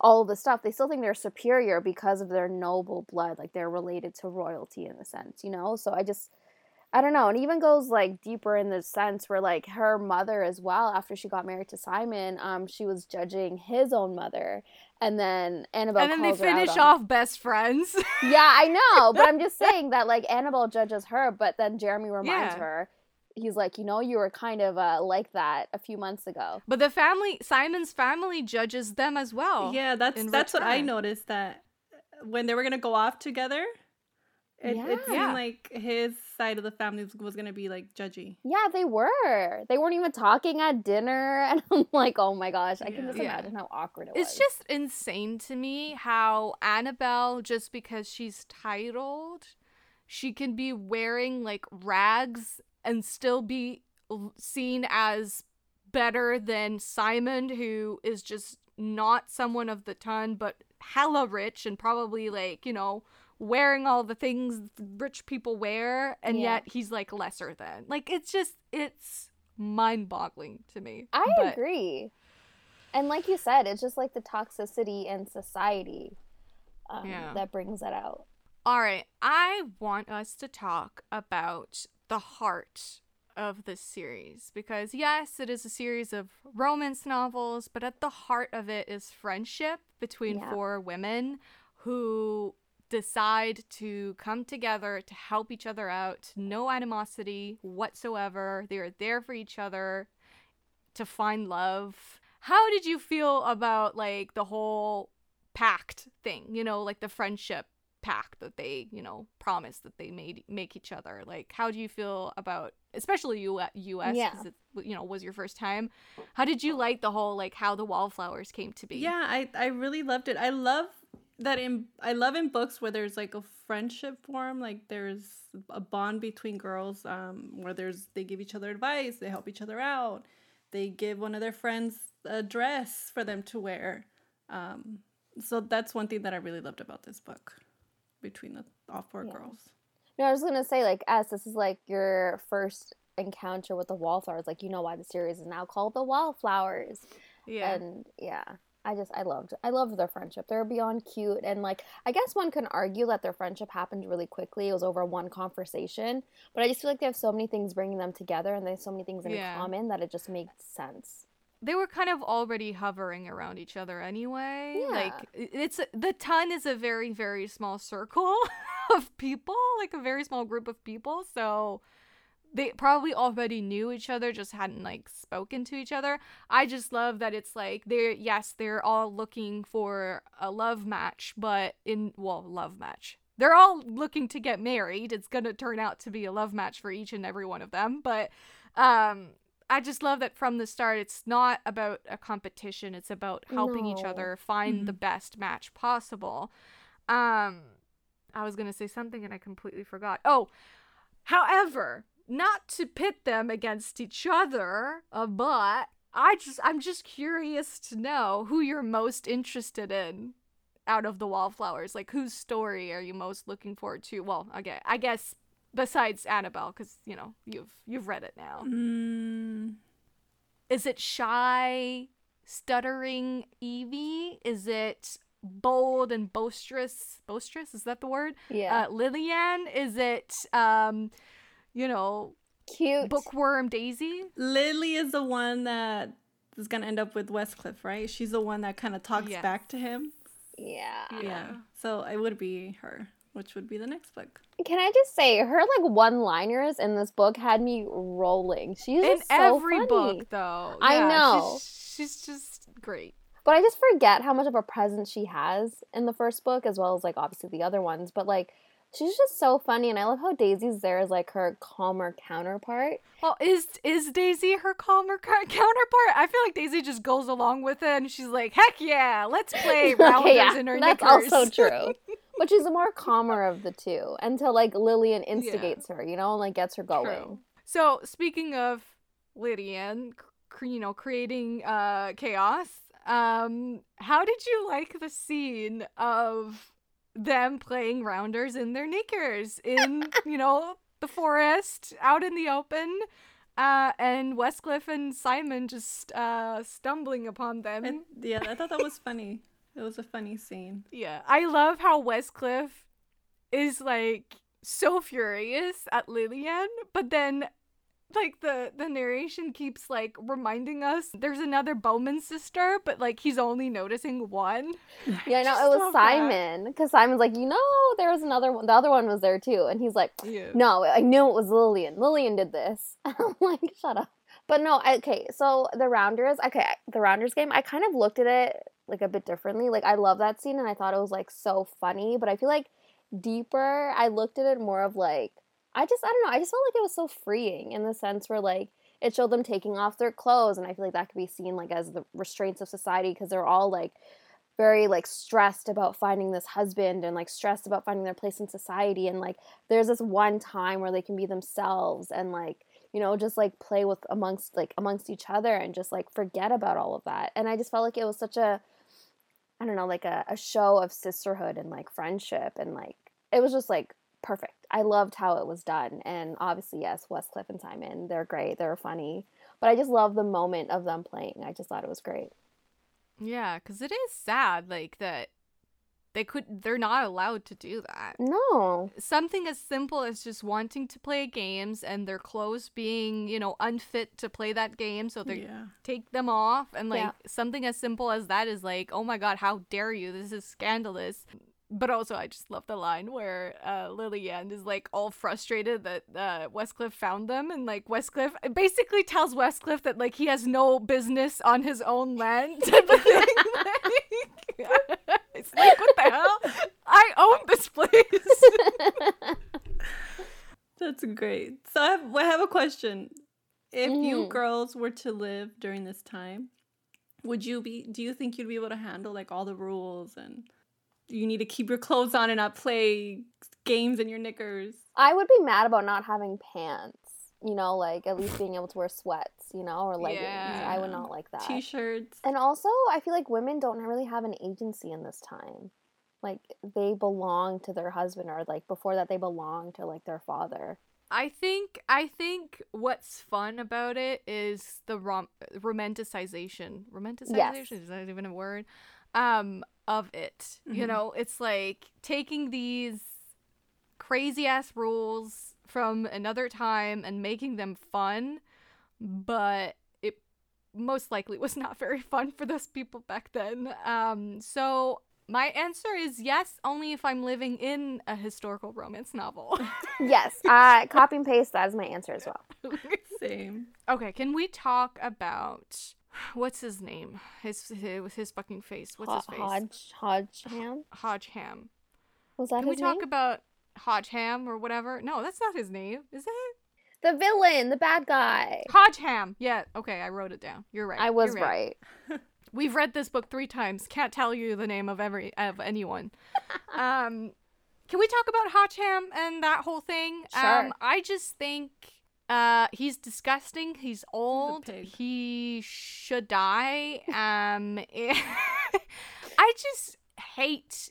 all the stuff they still think they're superior because of their noble blood like they're related to royalty in a sense you know so i just i don't know and even goes like deeper in the sense where like her mother as well after she got married to simon um she was judging his own mother and then annabelle and then they calls her finish on- off best friends yeah i know but i'm just saying that like annabelle judges her but then jeremy reminds Yeah. her he's like you know you were kind of uh, like that a few months ago But the family, Simon's family judges them as well. yeah, that's in that's what I noticed that when they were gonna go off together, it, it seemed Yeah. like his side of the family was, was gonna be like judgy. Yeah, they were. They weren't even talking at dinner, and I'm like, oh my gosh, I can Yeah. just Yeah. imagine how awkward it was. It's just insane to me how Annabelle, just because she's titled, she can be wearing like rags and still be seen as better than Simon, who is just not someone of the ton, but hella rich and probably like, you know, wearing all the things rich people wear, and Yeah. yet he's like lesser than. Like, it's just, it's mind boggling to me. I But- agree. And like you said, it's just like the toxicity in society um, Yeah. that brings that out. All right, I want us to talk about the heart of this series because, yes, it is a series of romance novels, but at the heart of it is friendship between Yeah. four women who decide to come together to help each other out. No animosity whatsoever. They are there for each other to find love. How did you feel about like the whole pact thing, you know, like the friendship pact that they, you know, promised that they made make each other. Like how do you feel about especially U- US Yeah. cuz it you know was your first time. How did you like the whole like how the wallflowers came to be? Yeah, I I really loved it. I love that in I love in books where there's like a friendship form, like there's a bond between girls, um, where there's they give each other advice, they help each other out, they give one of their friends a dress for them to wear. Um, so that's one thing that I really loved about this book, between the all four Yeah. girls. No, I was gonna say like S, this is like your first encounter with the wallflowers. Like you know why the series is now called the Wallflowers. Yeah. And yeah, I just I loved I loved their friendship. They're beyond cute and like I guess one can argue that their friendship happened really quickly. It was over one conversation, but I just feel like they have so many things bringing them together and they have so many things in Yeah. common that it just makes sense. they were kind of already hovering around each other anyway. Yeah. Like it's the ton is a very very small circle of people, like a very small group of people. So they probably already knew each other, just hadn't like spoken to each other. I just love that it's like they're yes, they're all looking for a love match, but in well, love match. They're all looking to get married. It's gonna turn out to be a love match for each and every one of them, but um I just love that from the start it's not about a competition, it's about helping each other find the best match possible. Um I was going to say something and I completely forgot. Oh, however, not to pit them against each other, uh, but I just I'm just curious to know who you're most interested in out of the wallflowers. Like whose story are you most looking forward to? Well, okay, I guess besides Annabelle cuz you know, you've you've read it now. Mm, Is it shy, stuttering Evie? Is it bold and boisterous? Boisterous is that the word? Yeah. Uh, Lillian? Is it um, you know, cute. bookworm Daisy? Lily is the one that is gonna end up with Westcliff, right? She's the one that kind of talks Yes. back to him. yeah. Yeah. So it would be her, which would be the next book. Can I just say her like one-liners in this book had me rolling. She's In just so every funny. book, though. I know. She's, she's just great. But I just forget how much of a presence she has in the first book, as well as like obviously the other ones. But like, she's just so funny, and I love how Daisy's there as like her calmer counterpart. Well, is is Daisy her calmer ca- counterpart? I feel like Daisy just goes along with it, and she's like, "Heck yeah, let's play rounders Okay, yeah, in her that's knickers." also true. but she's the more calmer of the two until like Lillian instigates her, you know, and like gets her going. True. So speaking of Lillian, cr- you know, creating uh, chaos. Um, how did you like the scene of them playing rounders in their knickers in you know the forest, out in the open? Uh, and Westcliff and Simon just uh, stumbling upon them. And yeah, I thought that was funny. It was a funny scene. Yeah, I love how Westcliff is like so furious at Lillian, but then like the the narration keeps like reminding us there's another Bowman sister, but like he's only noticing one. Yeah, no, just it was. Simon because Simon's like, you know, there was another one. The other one was there too, and he's like, Yeah. no, I knew it was Lillian. Lillian did this. I'm like, shut up. But no, I- okay. So the Rounders, okay, the Rounders game, I kind of looked at it like a bit differently. Like I love that scene and I thought it was like so funny, but I feel like deeper, I looked at it more of like I just I don't know, I just felt like it was so freeing in the sense where like it showed them taking off their clothes and I feel like that could be seen like as the restraints of society because they're all like very like stressed about finding this husband and like stressed about finding their place in society and like there's this one time where they can be themselves and like you know just like play with amongst like amongst each other and just like forget about all of that and i just felt like it was such a i don't know like a, a show of sisterhood and like friendship and like it was just like perfect i loved how it was done and obviously yes westcliff and simon they're great they're funny but i just love the moment of them playing i just thought it was great Yeah, because it is sad, like that they could they're not allowed to do that. no Something as simple as just wanting to play games and their clothes being, you know, unfit to play that game, so they Yeah. take them off and like Yeah. something as simple as that is like, oh my god, how dare you? This is scandalous. But also, I just love the line where uh, Lillian is like all frustrated that uh, Westcliff found them, and like Westcliff basically tells Westcliff that like he has no business on his own land type of thing. Like, it's like what the hell? I own this place. That's great. So I have, I have a question. If you Mhm. girls were to live during this time, would you be? Do you think you'd be able to handle like all the rules and you need to keep your clothes on and not play games in your knickers? I would be mad about not having pants. You know, like at least being able to wear sweats, you know, or leggings. I would not like that. T-shirts. And also, I feel like women don't really have an agency in this time. Like they belong to their husband, or like before that, they belong to like their father. I think I think what's fun about it is the rom- romanticization. Romanticization is that even a word? Um, of it. You Mhm. know, it's like taking these crazy ass rules from another time and making them fun, but it most likely was not very fun for those people back then. Um, so my answer is yes, only if I'm living in a historical romance novel. Yes, uh, copy and paste. That is my answer as well. Same. Okay, can we talk about what's his name? His his, with his fucking face. What's his face? Hodge, Hodge Ham. Hodgeham. Was that Can we his talk name? about Hodgeham or whatever? No, that's not his name. Is it? the villain, the bad guy. Hodgeham. Yeah. Okay, I wrote it down. You're right. I was You're right. We've read this book three times. Can't tell you the name of every of anyone. um, can we talk about Hodgeham and that whole thing? Sure. Um, I just think uh he's disgusting. He's old. pig. he should die. Um, I just hate.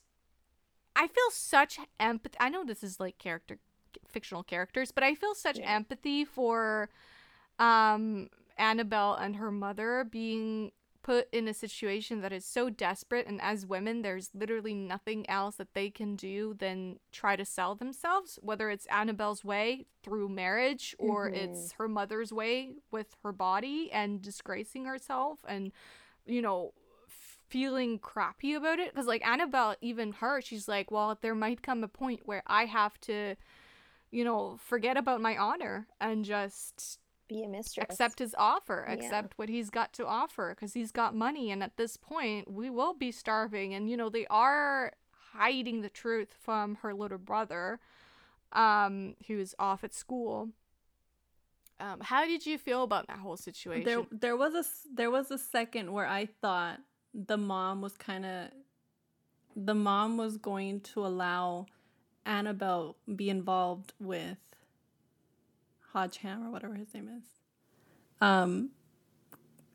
I feel such empathy. I know this is like character fictional characters, but I feel such Yeah. empathy for um Annabelle and her mother being put in a situation that is so desperate and as women there's literally nothing else that they can do than try to sell themselves whether it's Annabelle's way through marriage or Mhm. it's her mother's way with her body and disgracing herself and you know feeling crappy about it because like Annabelle even her she's like well there might come a point where I have to you know forget about my honor and just Be a mistress. accept his offer, Yeah. accept what he's got to offer because he's got money. And at this point, we will be starving. And, you know, they are hiding the truth from her little brother, um, who's off at school. Um, how did you feel about that whole situation? There, there was a there was a second where I thought the mom was kind of the mom was going to allow Annabelle be involved with Hodgeham or whatever his name is. Um,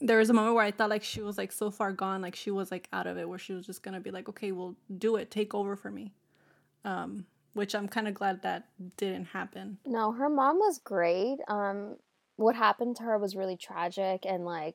there was a moment where I thought like she was like so far gone, like she was like out of it, where she was just gonna be like, okay, well, do it, take over for me. Um, which I'm kind of glad that didn't happen. No, her mom was great. Um, what happened to her was really tragic, and like,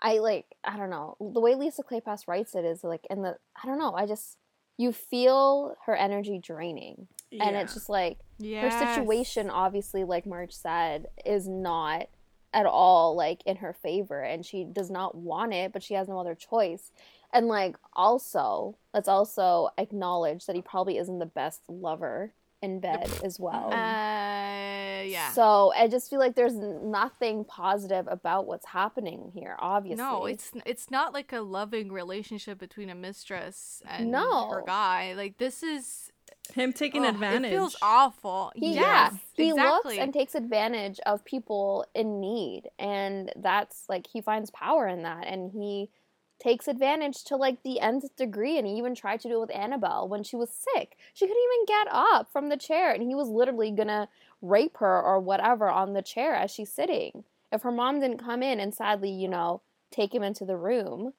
I like, I don't know, the way Lisa Kleypas writes it is like, in the, I don't know, I just, you feel her energy draining, and it's just like her situation, obviously, like Marge said, is not at all like in her favor, and she does not want it, but she has no other choice. And like, also, let's also acknowledge that he probably isn't the best lover in bed as well. Uh, yeah. So I just feel like there's nothing positive about what's happening here. Obviously, No, it's it's not like a loving relationship between a mistress and No. her guy. Like this is Him taking ugh, advantage. It feels awful. He, yes, yeah, he exactly. looks and takes advantage of people in need, and that's like he finds power in that, and he takes advantage to like the nth degree. And he even tried to do it with Annabelle when she was sick. She couldn't even get up from the chair, and he was literally gonna rape her or whatever on the chair as she's sitting. If her mom didn't come in and sadly, you know, take him into the room,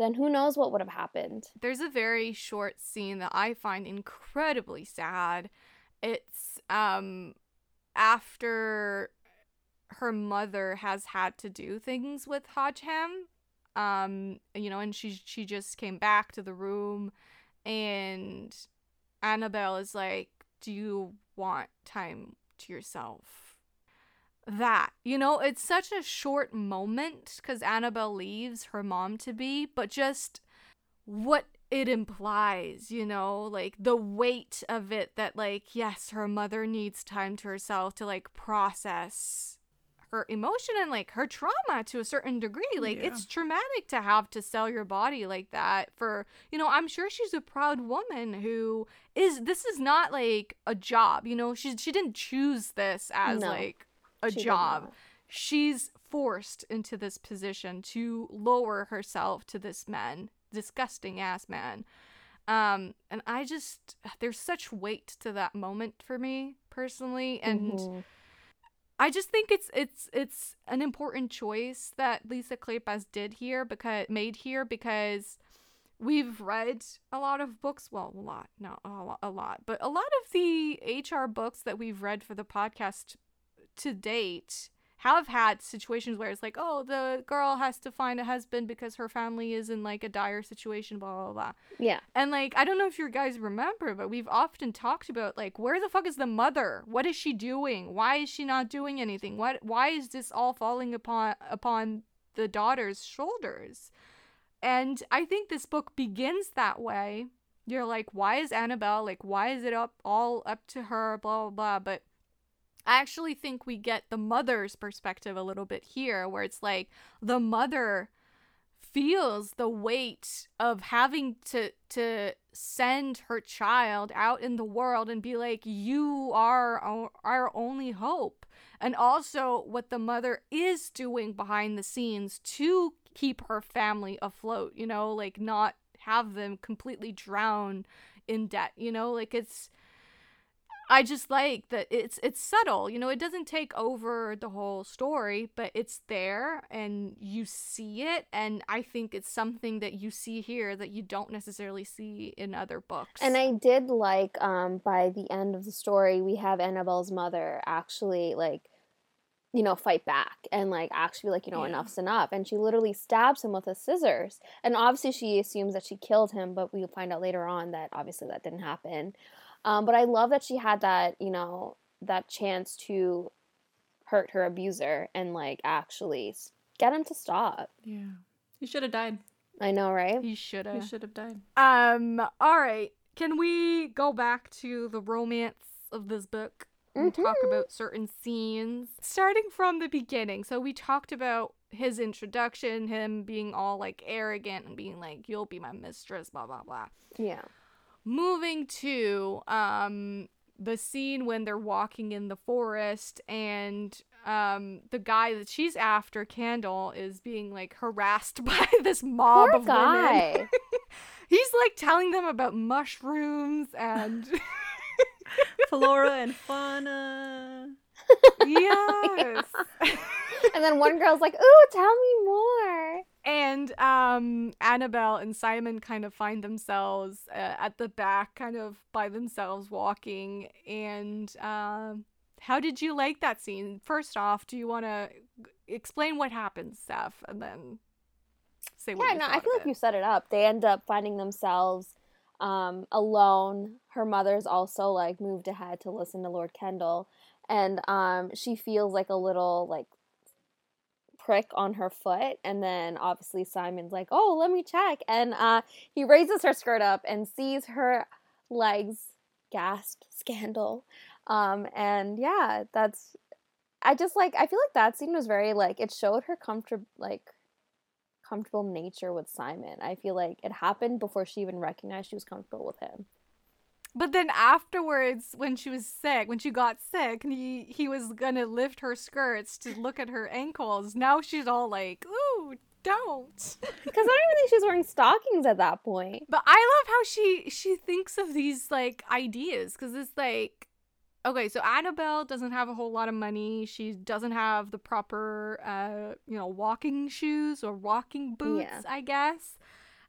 then who knows what would have happened. There's a very short scene that I find incredibly sad. It's um after her mother has had to do things with Hodgeham. Um, you know, and she she just came back to the room and Annabelle is like, "Do you want time to yourself?" That, you know, it's such a short moment because Annabelle leaves her mom to be, but just what it implies, you know, like the weight of it that, like, yes, her mother needs time to herself to, like, process her emotion and, like, her trauma to a certain degree. Like, Yeah. it's traumatic to have to sell your body like that for, you know, I'm sure she's a proud woman who is, this is not like a job, you know, she, she didn't choose this as, No, like, a She job she's forced into this position to lower herself to this man, disgusting ass man. Um, and I just there's such weight to that moment for me personally, and Mhm. I just think it's it's it's an important choice that Lisa Kleypas did here because made here because we've read a lot of books well a lot not a lot, a lot but a lot of the hr books that we've read for the podcast to date have had situations where it's like oh the girl has to find a husband because her family is in like a dire situation blah blah blah Yeah. and like I don't know if you guys remember, but we've often talked about like where the fuck is the mother? What is she doing? Why is she not doing anything? What why is this all falling upon upon the daughter's shoulders? And I think this book begins that way. You're like, why is Annabelle like why is it up all up to her, blah blah blah. But I actually think we get the mother's perspective a little bit here, where it's like the mother feels the weight of having to to send her child out in the world and be like you are our, only hope. And also what the mother is doing behind the scenes to keep her family afloat you know like not have them completely drown in debt you know? Like it's I just like that it's it's subtle. You know, it doesn't take over the whole story, but it's there and you see it and I think it's something that you see here that you don't necessarily see in other books. And I did like um by the end of the story we have Annabelle's mother actually like you know fight back and like actually like you know Yeah. enough's enough and she literally stabs him with a scissors and obviously she assumes that she killed him but we'll find out later on that obviously that didn't happen um, but I love that she had that you know that chance to hurt her abuser and like actually get him to stop Yeah. He should have died. I know right you should have. He should have died. Um all right. Can we go back to the romance of this book and talk about certain scenes starting from the beginning? So we talked about his introduction, him being all like arrogant and being like you'll be my mistress blah blah blah. yeah moving to um the scene when they're walking in the forest and um the guy that she's after Kendall is being like harassed by this mob poor of women. He's like telling them about mushrooms and Flora and fauna. yes. and then one girl's like ooh tell me more and um Annabelle and Simon kind of find themselves uh, at the back kind of by themselves walking. And um how did you like that scene? First off do you want to explain what happens Steph and then say what yeah no i feel like it. you set it up. They end up finding themselves um, alone. Her mother's also like moved ahead to listen to lord kendall. And um, she feels like a little like prick on her foot and then obviously simon's like oh let me check and uh, he raises her skirt up and sees her legs gasp scandal. Um, and yeah, that's I just like I feel like that scene was very like it showed her comfortable like comfortable nature with Simon. I feel like it happened before she even recognized she was comfortable with him. But then afterwards, when she was sick, when she got sick, he he was gonna lift her skirts to look at her ankles. Now she's all like, "Ooh, don't." Because I don't even think she's wearing stockings at that point. But I love how she she thinks of these like ideas because it's like, okay, so Annabelle doesn't have a whole lot of money. She doesn't have the proper, uh, you know, walking shoes or walking boots, Yeah. I guess.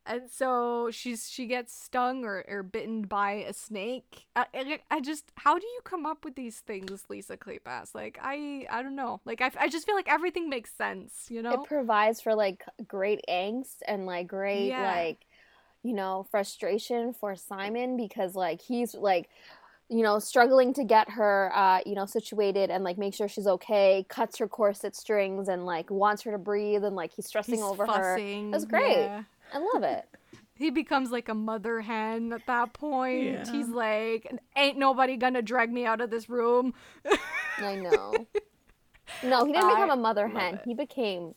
And so she's she gets stung or, or bitten by a snake. I, I, I just how do you come up with these things, Lisa Kleypas? Like I I don't know. Like I, I just feel like everything makes sense, you know? It provides for like great angst and like great Yeah. like you know frustration for Simon because like he's like you know struggling to get her uh you know situated and like make sure she's okay cuts her corset strings and like wants her to breathe and like he's stressing He's over her fussing. That's great. yeah. I love it He becomes like a mother hen at that point. Yeah. He's like, ain't nobody gonna drag me out of this room. i know no he didn't I become a mother hen it. he became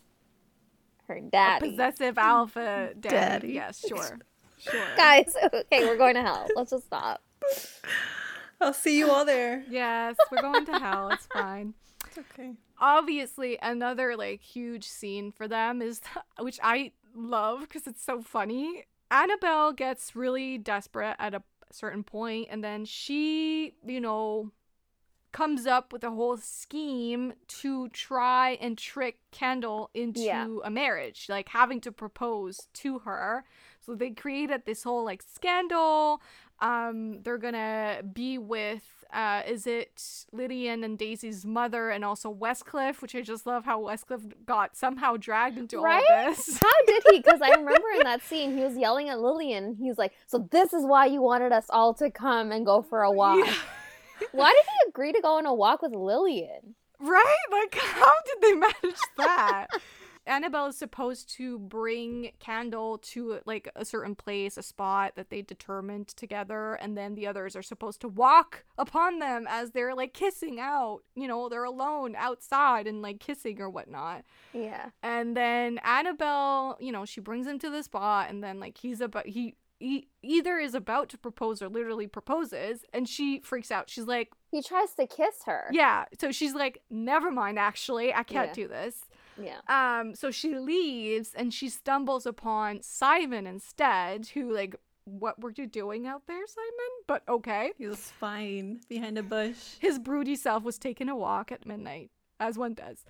her A daddy possessive alpha daddy. Daddy. Yes, sure. Sure. guys okay we're going to hell let's just stop I'll see you all there. Yes, we're going to hell. It's fine. It's okay. Obviously, another like huge scene for them is which I love because it's so funny. Annabelle gets really desperate at a certain point, and then she, you know, comes up with a whole scheme to try and trick Kendall into Yeah. a marriage, like having to propose to her. So they created this whole like scandal. Um, they're gonna be with uh, is it Lillian and Daisy's mother and also Westcliff, which I just love how Westcliff got somehow dragged into all Right? of this. How did he? Because I remember in that scene, he was yelling at Lillian. He was like, "So this is why you wanted us all to come and go for a walk." Yeah. Why did he agree to go on a walk with Lillian? Right? Like, how did they manage that? Annabelle is supposed to bring Kendall to like a certain place, a spot that they determined together, and then the others are supposed to walk upon them as they're like kissing out. You know, they're alone outside and like kissing or whatnot. Yeah, And then Annabelle, you know, she brings him to the spot, and then like he's about he. He either is about to propose or literally proposes, and she freaks out. She's like, he tries to kiss her. yeah. So she's like, never mind, actually, I can't Yeah. do this. yeah. Um, so she leaves and she stumbles upon Simon instead, who like, what were you doing out there, Simon? But okay. He was fine behind a bush. His broody self was taking a walk at midnight, as one does.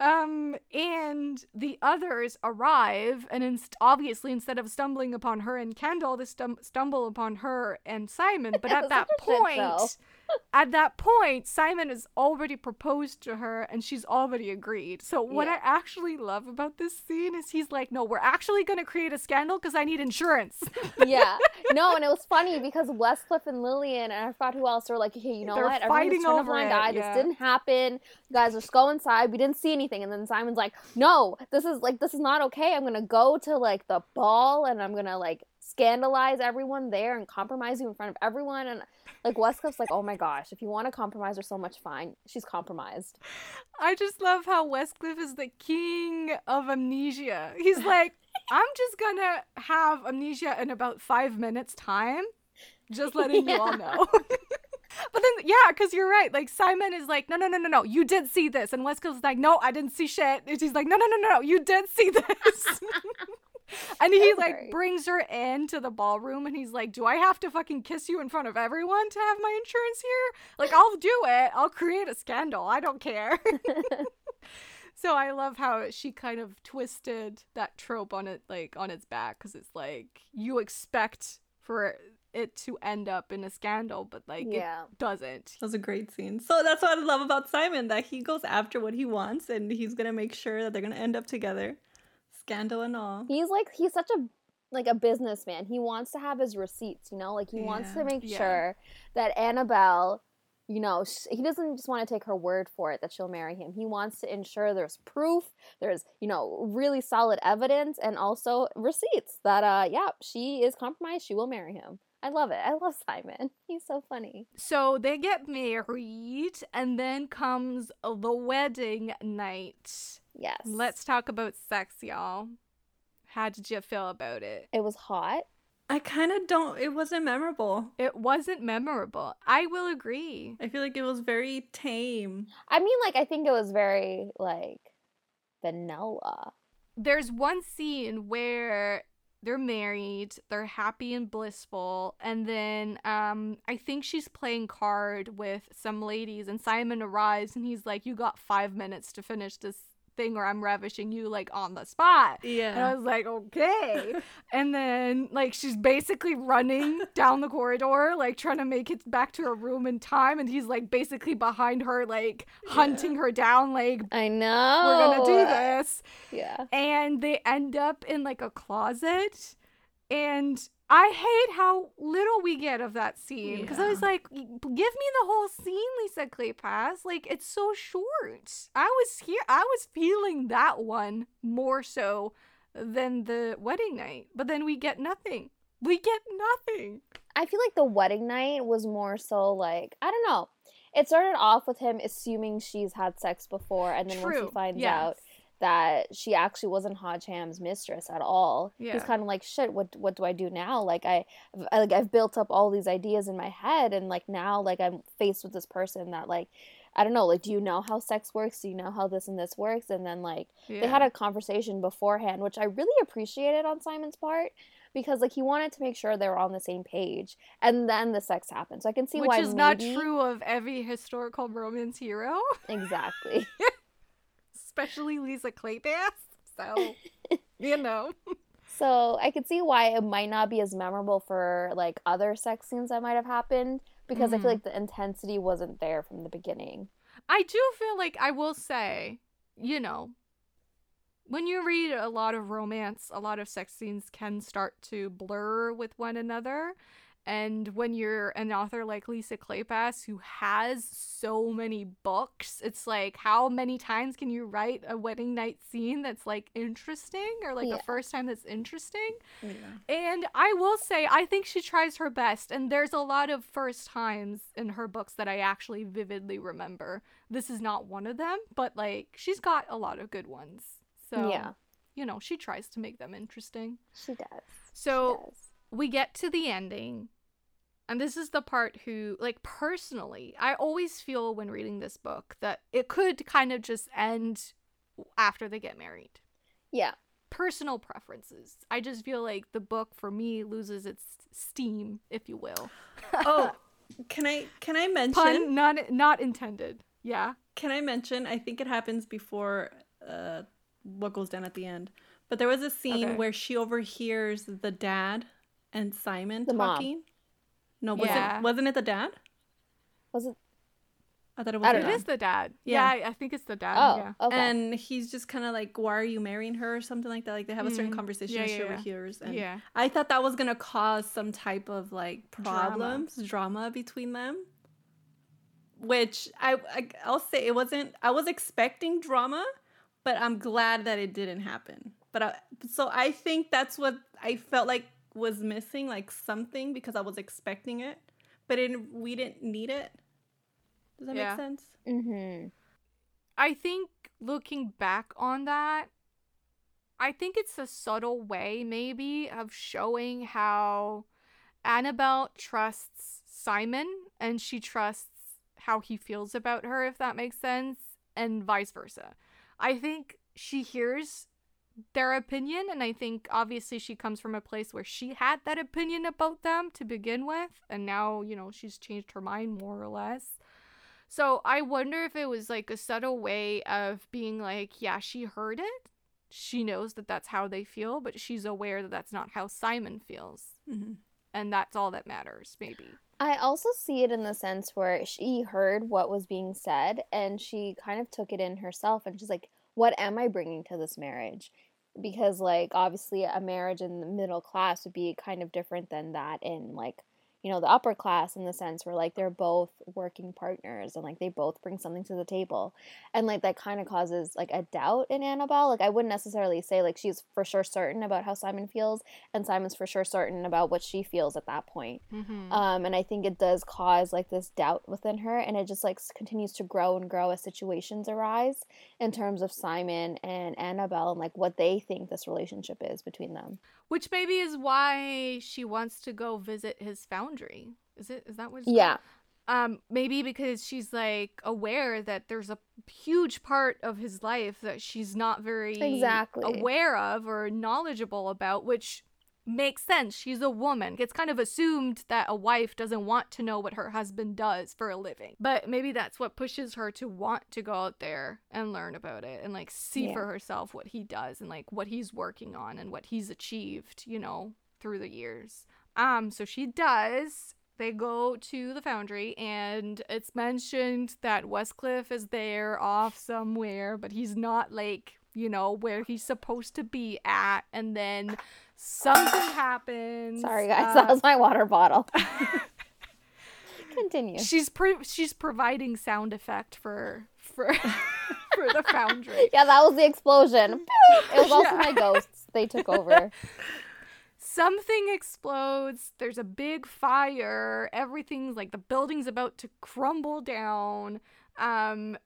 Um, and the others arrive, and inst- obviously, instead of stumbling upon her and Kendall, they stum- stumble upon her and Simon. But at that point, at that point, Simon has already proposed to her, and she's already agreed. So what Yeah. I actually love about this scene is he's like, "No, we're actually gonna create a scandal because I need insurance." yeah. No, and it was funny because Westcliff and Lillian and I forgot who else were like, okay, you know They're what? Everyone fighting just turn a blind it, eye. This didn't happen. You guys just go inside. We didn't see anything. And then Simon's like, no, this is like this is not okay. I'm gonna go to like the ball and I'm gonna like scandalize everyone there and compromise you in front of everyone. And like Westcliff's like, oh my gosh, if you want to compromise her so much, fine. She's compromised. I just love how Westcliff is the king of amnesia. He's like, I'm just gonna have amnesia in about five minutes time. Just letting you all know. but then, yeah, because you're right. Like, Simon is like, no, no, no, no, no, you did see this. And Westcliff's like, no, I didn't see shit. And she's like, no, no, no, no, no, you did see this. and he, That's like, great. brings her into the ballroom and he's like, do I have to fucking kiss you in front of everyone to have my insurance here? Like, I'll do it. I'll create a scandal. I don't care. So I love how she kind of twisted that trope on it, like on its back, because it's like you expect for it to end up in a scandal, but like Yeah. it doesn't. That was a great scene. So that's what I love about Simon that he goes after what he wants and he's gonna make sure that they're gonna end up together, scandal and all. He's like he's such a like a businessman. He wants to have his receipts, you know, like he wants to make Yeah. sure that Annabelle, you know, sh- he doesn't just want to take her word for it that she'll marry him. He wants to ensure there's proof, there's, you know, really solid evidence and also receipts that uh yeah, she is compromised, she will marry him. I love it. I love Simon. He's so funny. So they get married, and then comes the wedding night. Yes. Let's talk about sex, y'all. How did you feel about it? It was hot. I kind of don't. It wasn't memorable. It wasn't memorable. I will agree. I feel like it was very tame. I mean, like I think it was very like vanilla. There's one scene where they're married, they're happy and blissful, and then um I think she's playing card with some ladies and Simon arrives and he's like, You got five minutes to finish this thing or I'm ravishing you like on the spot. Yeah. And I was like, okay. and then, like, she's basically running down the corridor, like, trying to make it back to her room in time. And he's, like, basically behind her, like, hunting her down, like, I know. we're gonna do this. Yeah. And they end up in, like, a closet. And I hate how little we get of that scene because I was like, give me the whole scene, Lisa Kleypas. Like, it's so short. I was here, I was feeling that one more so than the wedding night, but then we get nothing. We get nothing. I feel like the wedding night was more so like I don't know. It started off with him assuming she's had sex before, and then once he finds yes. out that she actually wasn't Hodgeham's mistress at all, Yeah. he's kind of like, "Shit, what what do I do now?" Like I, I- like I've built up all these ideas in my head, and like now, like I'm faced with this person that like. I don't know, like, do you know how sex works? Do you know how this and this works? And then, like, Yeah. they had a conversation beforehand, which I really appreciated on Simon's part because, like, he wanted to make sure they were on the same page. And then the sex happened. So I can see Which why. is not maybe- true of every historical romance hero, Exactly. especially Lisa Kleypas. So, you know. So I could see why it might not be as memorable for like other sex scenes that might have happened because I Mhm. feel like the intensity wasn't there from the beginning. I do feel like I will say, you know, when you read a lot of romance, a lot of sex scenes can start to blur with one another. And when you're an author like Lisa Kleypas who has so many books, it's like how many times can you write a wedding night scene that's like interesting or like Yeah. a first time that's interesting? Yeah. And I will say, I think she tries her best. And there's a lot of first times in her books that I actually vividly remember. This is not one of them, but like she's got a lot of good ones. So, Yeah. you know, she tries to make them interesting. She does. So she does. we get to the ending. And this is the part who, like, personally, I always feel when reading this book that it could kind of just end after they get married Yeah. personal preferences. I just feel like the book for me loses its steam, if you will. Oh, can I can I mention? Pun not not intended. Yeah. Can I mention? I think it happens before uh, what goes down at the end. But there was a scene Okay. where she overhears the dad and Simon The mom. Talking. No, Yeah. wasn't wasn't it the dad? Was it? I thought it was I the don't dad. is the dad. Yeah. Yeah, I I think it's the dad. Oh, Yeah. okay. And he's just kind of like, "Why are you marrying her?" or something like that. Like they have a certain Mm. conversation Yeah, that she yeah, yeah. overhears, and Yeah. I thought that was gonna cause some type of like Drama. problems, drama, between them. Which I, I I'll say it wasn't. I was expecting drama, but I'm glad that it didn't happen. But I, so I think that's what I felt like was missing, like something because I was expecting it, but it, we didn't need it. Does that Yeah. make sense? Mm-hmm. I think looking back on that, I think it's a subtle way, maybe, of showing how Annabelle trusts Simon and she trusts how he feels about her, if that makes sense, and vice versa. I think she hears their opinion, and I think obviously she comes from a place where she had that opinion about them to begin with, and now, you know, she's changed her mind more or less. So I wonder if it was like a subtle way of being like, yeah, she heard it. She knows that that's how they feel, but she's aware that that's not how Simon feels. Mm-hmm. And that's all that matters, maybe. I also see it in the sense where she heard what was being said and she kind of took it in herself and she's like, what am I bringing to this marriage? Because, like, obviously, a marriage in the middle class would be kind of different than that in, like, you know the upper class in the sense where like they're both working partners and like they both bring something to the table and like that kind of causes like a doubt in annabelle. Like i wouldn't necessarily say like she's for sure certain about how simon feels and simon's for sure certain about what she feels at that point. Mm-hmm. um and i think it does cause like this doubt within her and it just like continues to grow and grow as situations arise in terms of simon and annabelle and like what they think this relationship is between them Which maybe is why she wants to go visit his foundry. Is it? Is that what? Yeah um maybe because she's like aware that there's a huge part of his life that she's not very Exactly. aware of or knowledgeable about which makes sense. She's a woman. It's kind of assumed that a wife doesn't want to know what her husband does for a living. But maybe that's what pushes her to want to go out there and learn about it and like see Yeah. for herself what he does and like what he's working on and what he's achieved you know through the years. Um so she does. They go to the foundry and it's mentioned that Westcliff is there off somewhere, but he's not like, you know, where he's supposed to be at. And then something happens. sorry guys uh, that was my water bottle. Continue. She's pre- she's providing sound effect for for for the foundry. yeah that was the explosion. It was also Yeah. my ghosts. They took over. Something explodes. There's a big fire. Everything's like the building's about to crumble down. Um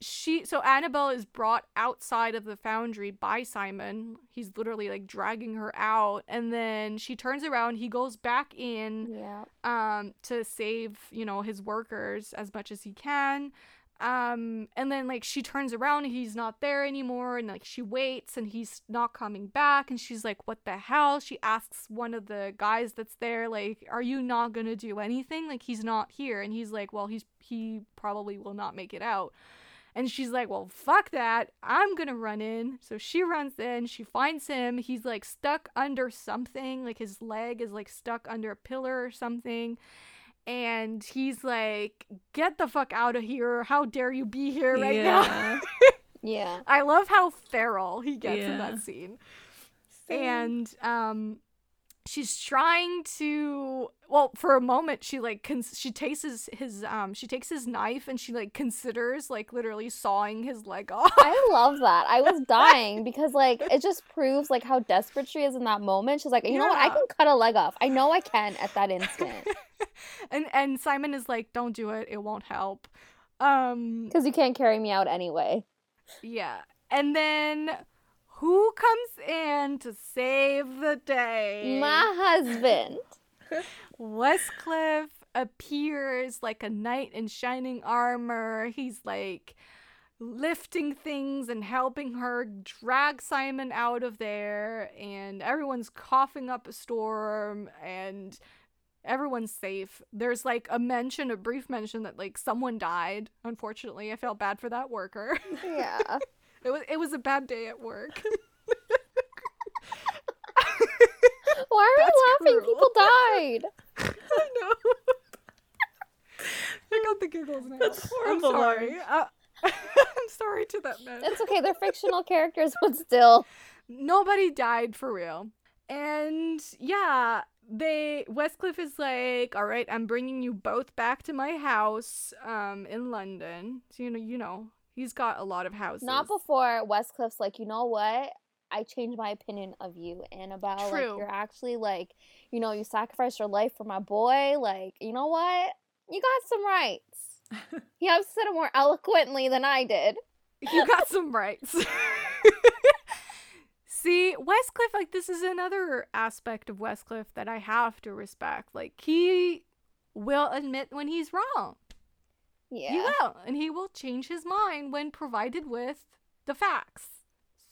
she so annabelle is brought outside of the foundry by simon. He's literally like dragging her out and then she turns around he goes back in yeah. um to save you know his workers as much as he can. Um and then like she turns around and he's not there anymore and like she waits and he's not coming back and she's like what the hell? She asks one of the guys that's there like are you not going to do anything? Like he's not here. And he's like well he's he probably will not make it out and she's like, well, fuck that. I'm going to run in. So she runs in. She finds him. He's like stuck under something. Like his leg is like stuck under a pillar or something. And he's like, get the fuck out of here. How dare you be here right now? yeah. yeah I love how feral he gets in that scene. And um she's trying to well for a moment she like cons- she takes his, his um she takes his knife and she like considers like literally sawing his leg off I love that. I was dying because like it just proves like how desperate she is in that moment. She's like, you know what? I can cut a leg off. I know I can at that instant and and Simon is like don't do it it won't help um because you can't carry me out anyway. yeah and then who comes in to save the day My husband. Westcliff appears like a knight in shining armor. He's like lifting things and helping her drag Simon out of there, and everyone's coughing up a storm, and everyone's safe. There's like a mention, a brief mention that like someone died. Unfortunately, I felt bad for that worker. Yeah. It was it was a bad day at work. Why are That's we laughing? cruel. People died. I know. I got the giggles now. That's I'm sorry. Uh, I'm sorry to that man. It's okay. They're fictional characters, but still. Nobody died for real. And yeah, they Westcliff is like, "All right, I'm bringing you both back to my house um in London." So you know, you know, he's got a lot of houses. Not before Westcliff's like, you know what? I changed my opinion of you, Annabelle. Like True. you're actually like, you know, you sacrificed your life for my boy. Like, you know what? You got some rights. He have said it more eloquently than I did. you got some rights. See, Westcliff, like, this is another aspect of Westcliff that I have to respect. Like, he will admit when he's wrong. Yeah. He will. And he will change his mind when provided with the facts.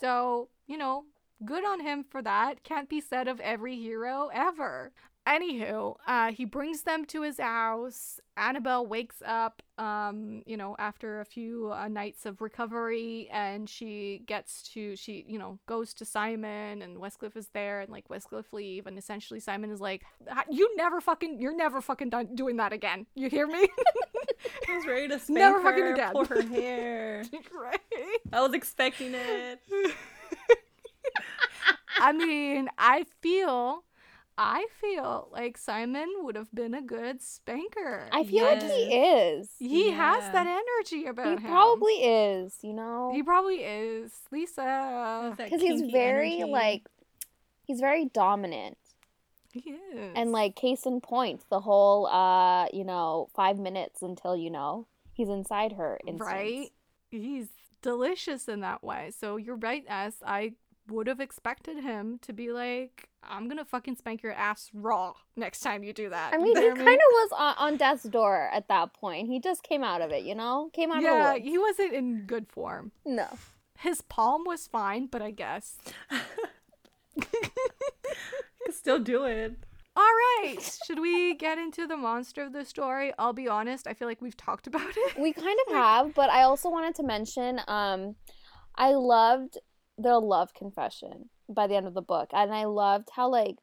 So, you know, good on him for that. Can't be said of every hero ever. Anywho, uh, he brings them to his house. Annabelle wakes up, um, you know, after a few uh, nights of recovery, and she gets to, she, you know, goes to Simon, and Westcliff is there, and like Westcliff leave, and essentially Simon is like, "You never fucking, you're never fucking done doing that again. You hear me?" I was ready to spank Never her, fucking again. pull her hair. right? I was expecting it. I mean, I feel I feel like Simon would have been a good spanker. I feel like he is. he has that energy about him. He him. probably is, you know? He probably is. Lisa. Because he's very, energy. like, he's very dominant. He is. And, like, case in point, the whole, uh, you know, five minutes until, you know, he's inside her. Instance. right? He's delicious in that way. So you're right, S. I would have expected him to be like, I'm gonna fucking spank your ass raw next time you do that. I You mean, know he what kind of was on, on death's door at that point. He just came out of it, you know? Came out Yeah, of the he wasn't in good form. No. His palm was fine, but I guess. Could still do it. All right, should we get into the monster of the story? I'll be honest, I feel like we've talked about it. We kind of have, but I also wanted to mention um I loved their love confession by the end of the book. And I loved how like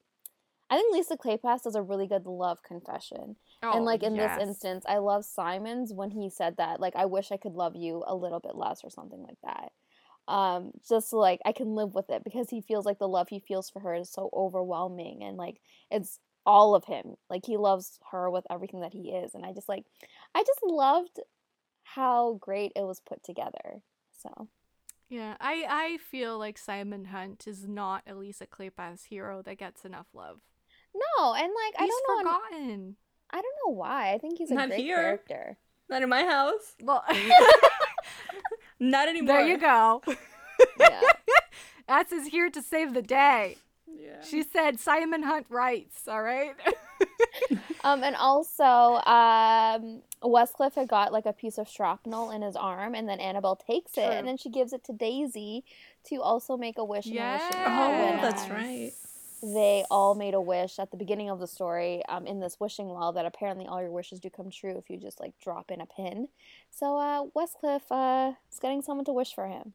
I think Lisa Kleypas does a really good love confession. and like in Oh, yes. this instance, I love Simon's when he said that like I wish I could love you a little bit less or something like that. Um just like I can live with it because he feels like the love he feels for her is so overwhelming and like it's all of him. Like he loves her with everything that he is and I just like I just loved how great it was put together. So, Yeah, I I feel like Simon Hunt is not Elisa Lisa Kleypas hero that gets enough love. no, and like I don't know forgotten. I don't know why. I think he's a Not great here. character. Not in my house. Well, Not anymore. there you go. Yeah. That's is here to save the day. Yeah. She said Simon Hunt writes, all right? Um, and also, um, Westcliff had got like a piece of shrapnel in his arm, and then Annabelle takes it, and then she gives it to Daisy to also make a wish. in a wish in a Oh, when, uh, that's right. They all made a wish at the beginning of the story um, in this wishing well that apparently all your wishes do come true if you just like drop in a pin. So uh, Westcliff uh, is getting someone to wish for him.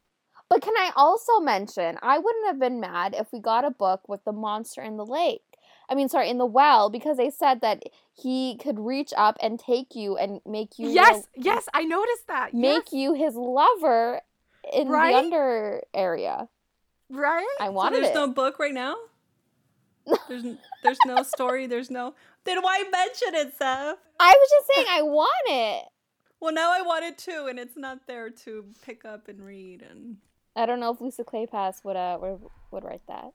But can I also mention, I wouldn't have been mad if we got a book with the monster in the lake. I mean, sorry, in the well, because they said that he could reach up and take you and make you yes, yes, I noticed that. make yes, you his lover in Right? the under area. right? I So wanted there's it. no book right now. There's there's no story. There's no. Then why mention it, Seth? I was just saying I want it. Well, now I want it too, and it's not there to pick up and read. And I don't know if Lisa Kleypas would uh would, would write that.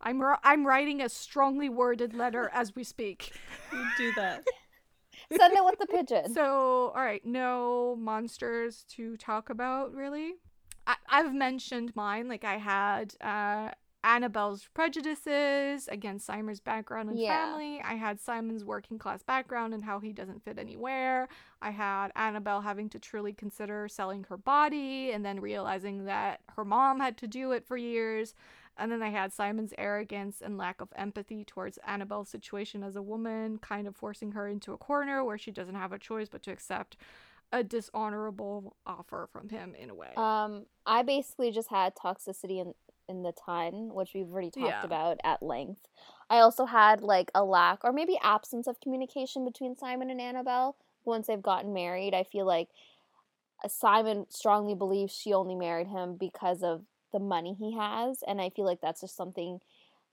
I'm I'm writing a strongly worded letter as we speak. you do that. Send it with the pigeon. So, all right, no monsters to talk about, really. I- I've mentioned mine. Like, I had uh, Annabelle's prejudices against Simon's background and Yeah. family. I had Simon's working class background and how he doesn't fit anywhere. I had Annabelle having to truly consider selling her body and then realizing that her mom had to do it for years. And then I had Simon's arrogance and lack of empathy towards Annabelle's situation as a woman, kind of forcing her into a corner where she doesn't have a choice but to accept a dishonorable offer from him in a way. Um, I basically just had toxicity in in the ton, which we've already talked Yeah. about at length. I also had like a lack or maybe absence of communication between Simon and Annabelle once they've gotten married. I feel like uh, Simon strongly believes she only married him because of the money he has, and I feel like that's just something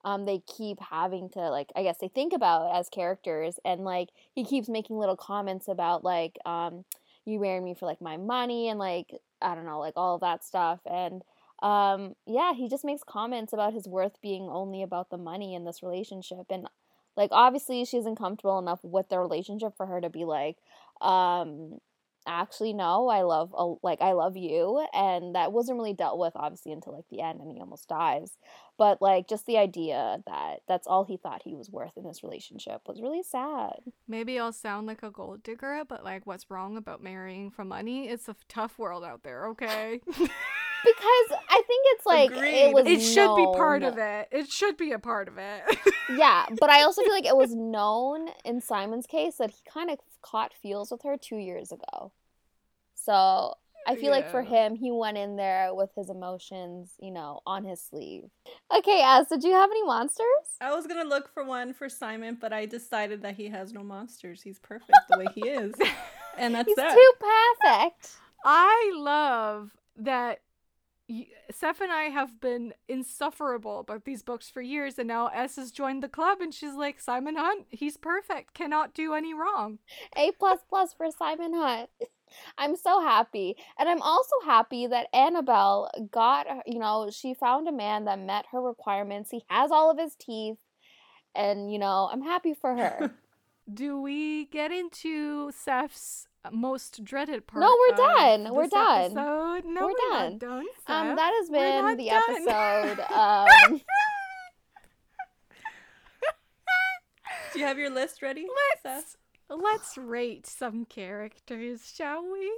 um, they keep having to like I guess they think about as characters, and like he keeps making little comments about like um, you married me for like my money and like I don't know like all of that stuff and um yeah he just makes comments about his worth being only about the money in this relationship and like obviously she isn't comfortable enough with the relationship for her to be like um actually no i love like i love you and that wasn't really dealt with obviously until like the end and he almost dies but like just the idea that that's all he thought he was worth in this relationship was really sad Maybe I'll sound like a gold digger, but like, what's wrong about marrying for money? It's a tough world out there, okay? because i think it's like Agreed. it was it should be part of it. It should be a part of it. yeah, but I also feel like it was known in Simon's case that he kind of caught feels with her two years ago. So I feel like for him, he went in there with his emotions, you know, on his sleeve. Okay, Az, did you have any monsters? I was gonna look for one for Simon, but I decided that he has no monsters. He's perfect the way he is, and that's He's that. too perfect. I love that y- Seth and I have been insufferable about these books for years, and now S has joined the club, and she's like, Simon Hunt, he's perfect, cannot do any wrong. A plus plus for Simon Hunt. I'm so happy. And I'm also happy that Annabelle got, you know, she found a man that met her requirements. He has all of his teeth. And, you know, I'm happy for her. Do we get into Seth's most dreaded part? No, we're of done. We're this done. Episode? No, We're we're, done. not done. um, Seth. that has We're been not the done. episode. Um, Do you have your list ready? Let's let's rate some characters, shall we?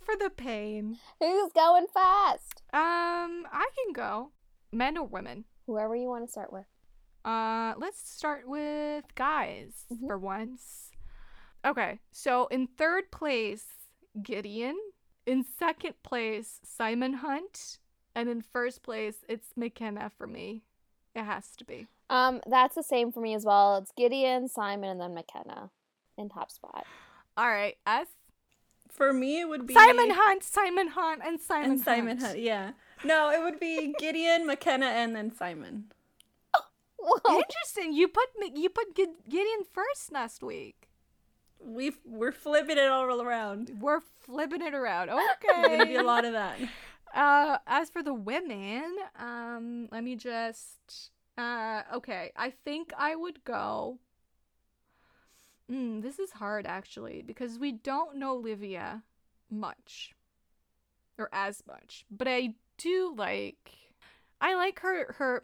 For the pain. who's going fast? Um, I can go. Men or women? Whoever you want to start with. Uh, let's start with guys Mhm. for once. Okay, so in third place, Gideon. In second place, Simon Hunt. And in first place, it's McKenna for me. It has to be. Um, that's the same for me as well. It's Gideon, Simon, and then McKenna in top spot. All right, S. For me, it would be Simon Hunt, Simon Hunt, and Simon and Simon Hunt. Hunt. Yeah. No, it would be Gideon, McKenna, and then Simon. Whoa. Interesting. You put you put Gideon first last week. We we're flipping it all around. We're flipping it around. Okay. There's gonna be a lot of that. Uh, as for the women, um, let me just. Uh, okay. I think I would go. Mm, this is hard actually because we don't know Livia much, or as much. But I do like. I like her. Her.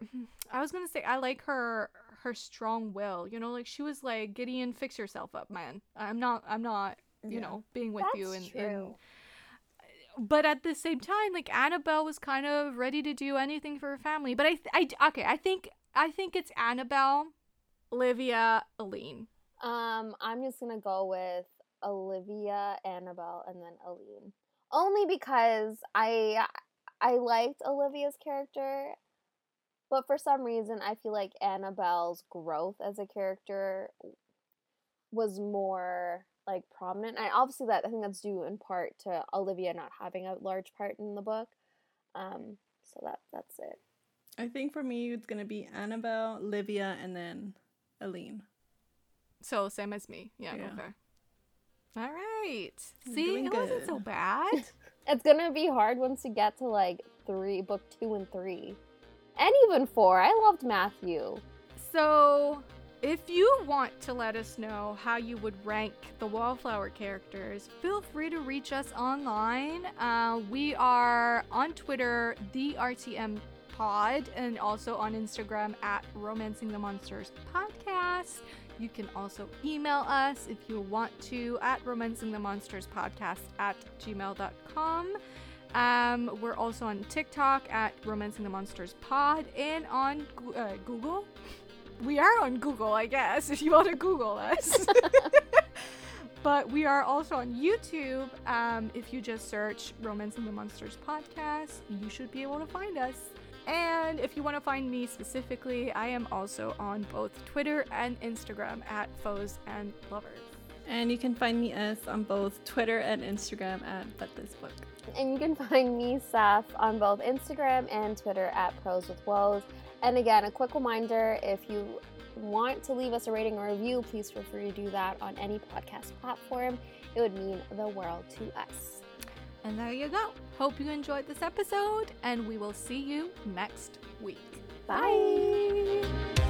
I was gonna say I like her. Her strong will. You know, like she was like Gideon, fix yourself up, man. I'm not. I'm not. You Yeah. know, being with That's you in true. but at the same time like annabelle was kind of ready to do anything for her family but i, th- I okay i think i think it's annabelle olivia aline Um, I'm just gonna go with Olivia, Annabelle, and then Aline. Only because I I liked Olivia's character, but for some reason I feel like Annabelle's growth as a character was more like prominent. And obviously that I think that's due in part to Olivia not having a large part in the book. Um, so that that's it. I think for me it's gonna be Annabelle, Olivia, and then Aline. so same as me yeah, Yeah. okay all right see doing it wasn't so bad It's gonna be hard once you get to like three, book two and three, and even four. I loved Matthew. So, if you want to let us know how you would rank the Wallflower characters, feel free to reach us online. Uh, we are on Twitter, the RTM Pod, and also on Instagram at Romancing the Monsters Podcast. You can also email us if you want to at romancing the monsters podcast at gmail.com. Um, we're also on TikTok at Romancing the Monsters Pod and on uh, Google. We are on Google, I guess, if you want to Google us. but we are also on YouTube. Um, if you just search Romancing the Monsters Podcast, you should be able to find us. And if you want to find me specifically, I am also on both Twitter and Instagram at Foes and Lovers. And you can find me as on both Twitter and Instagram at But This Book. And you can find me, Seth, on both Instagram and Twitter at Pros with Woes. And again, a quick reminder if you want to leave us a rating or review, please feel free to do that on any podcast platform. It would mean the world to us. And there you go. Hope you enjoyed this episode, and we will see you next week. Bye. Bye.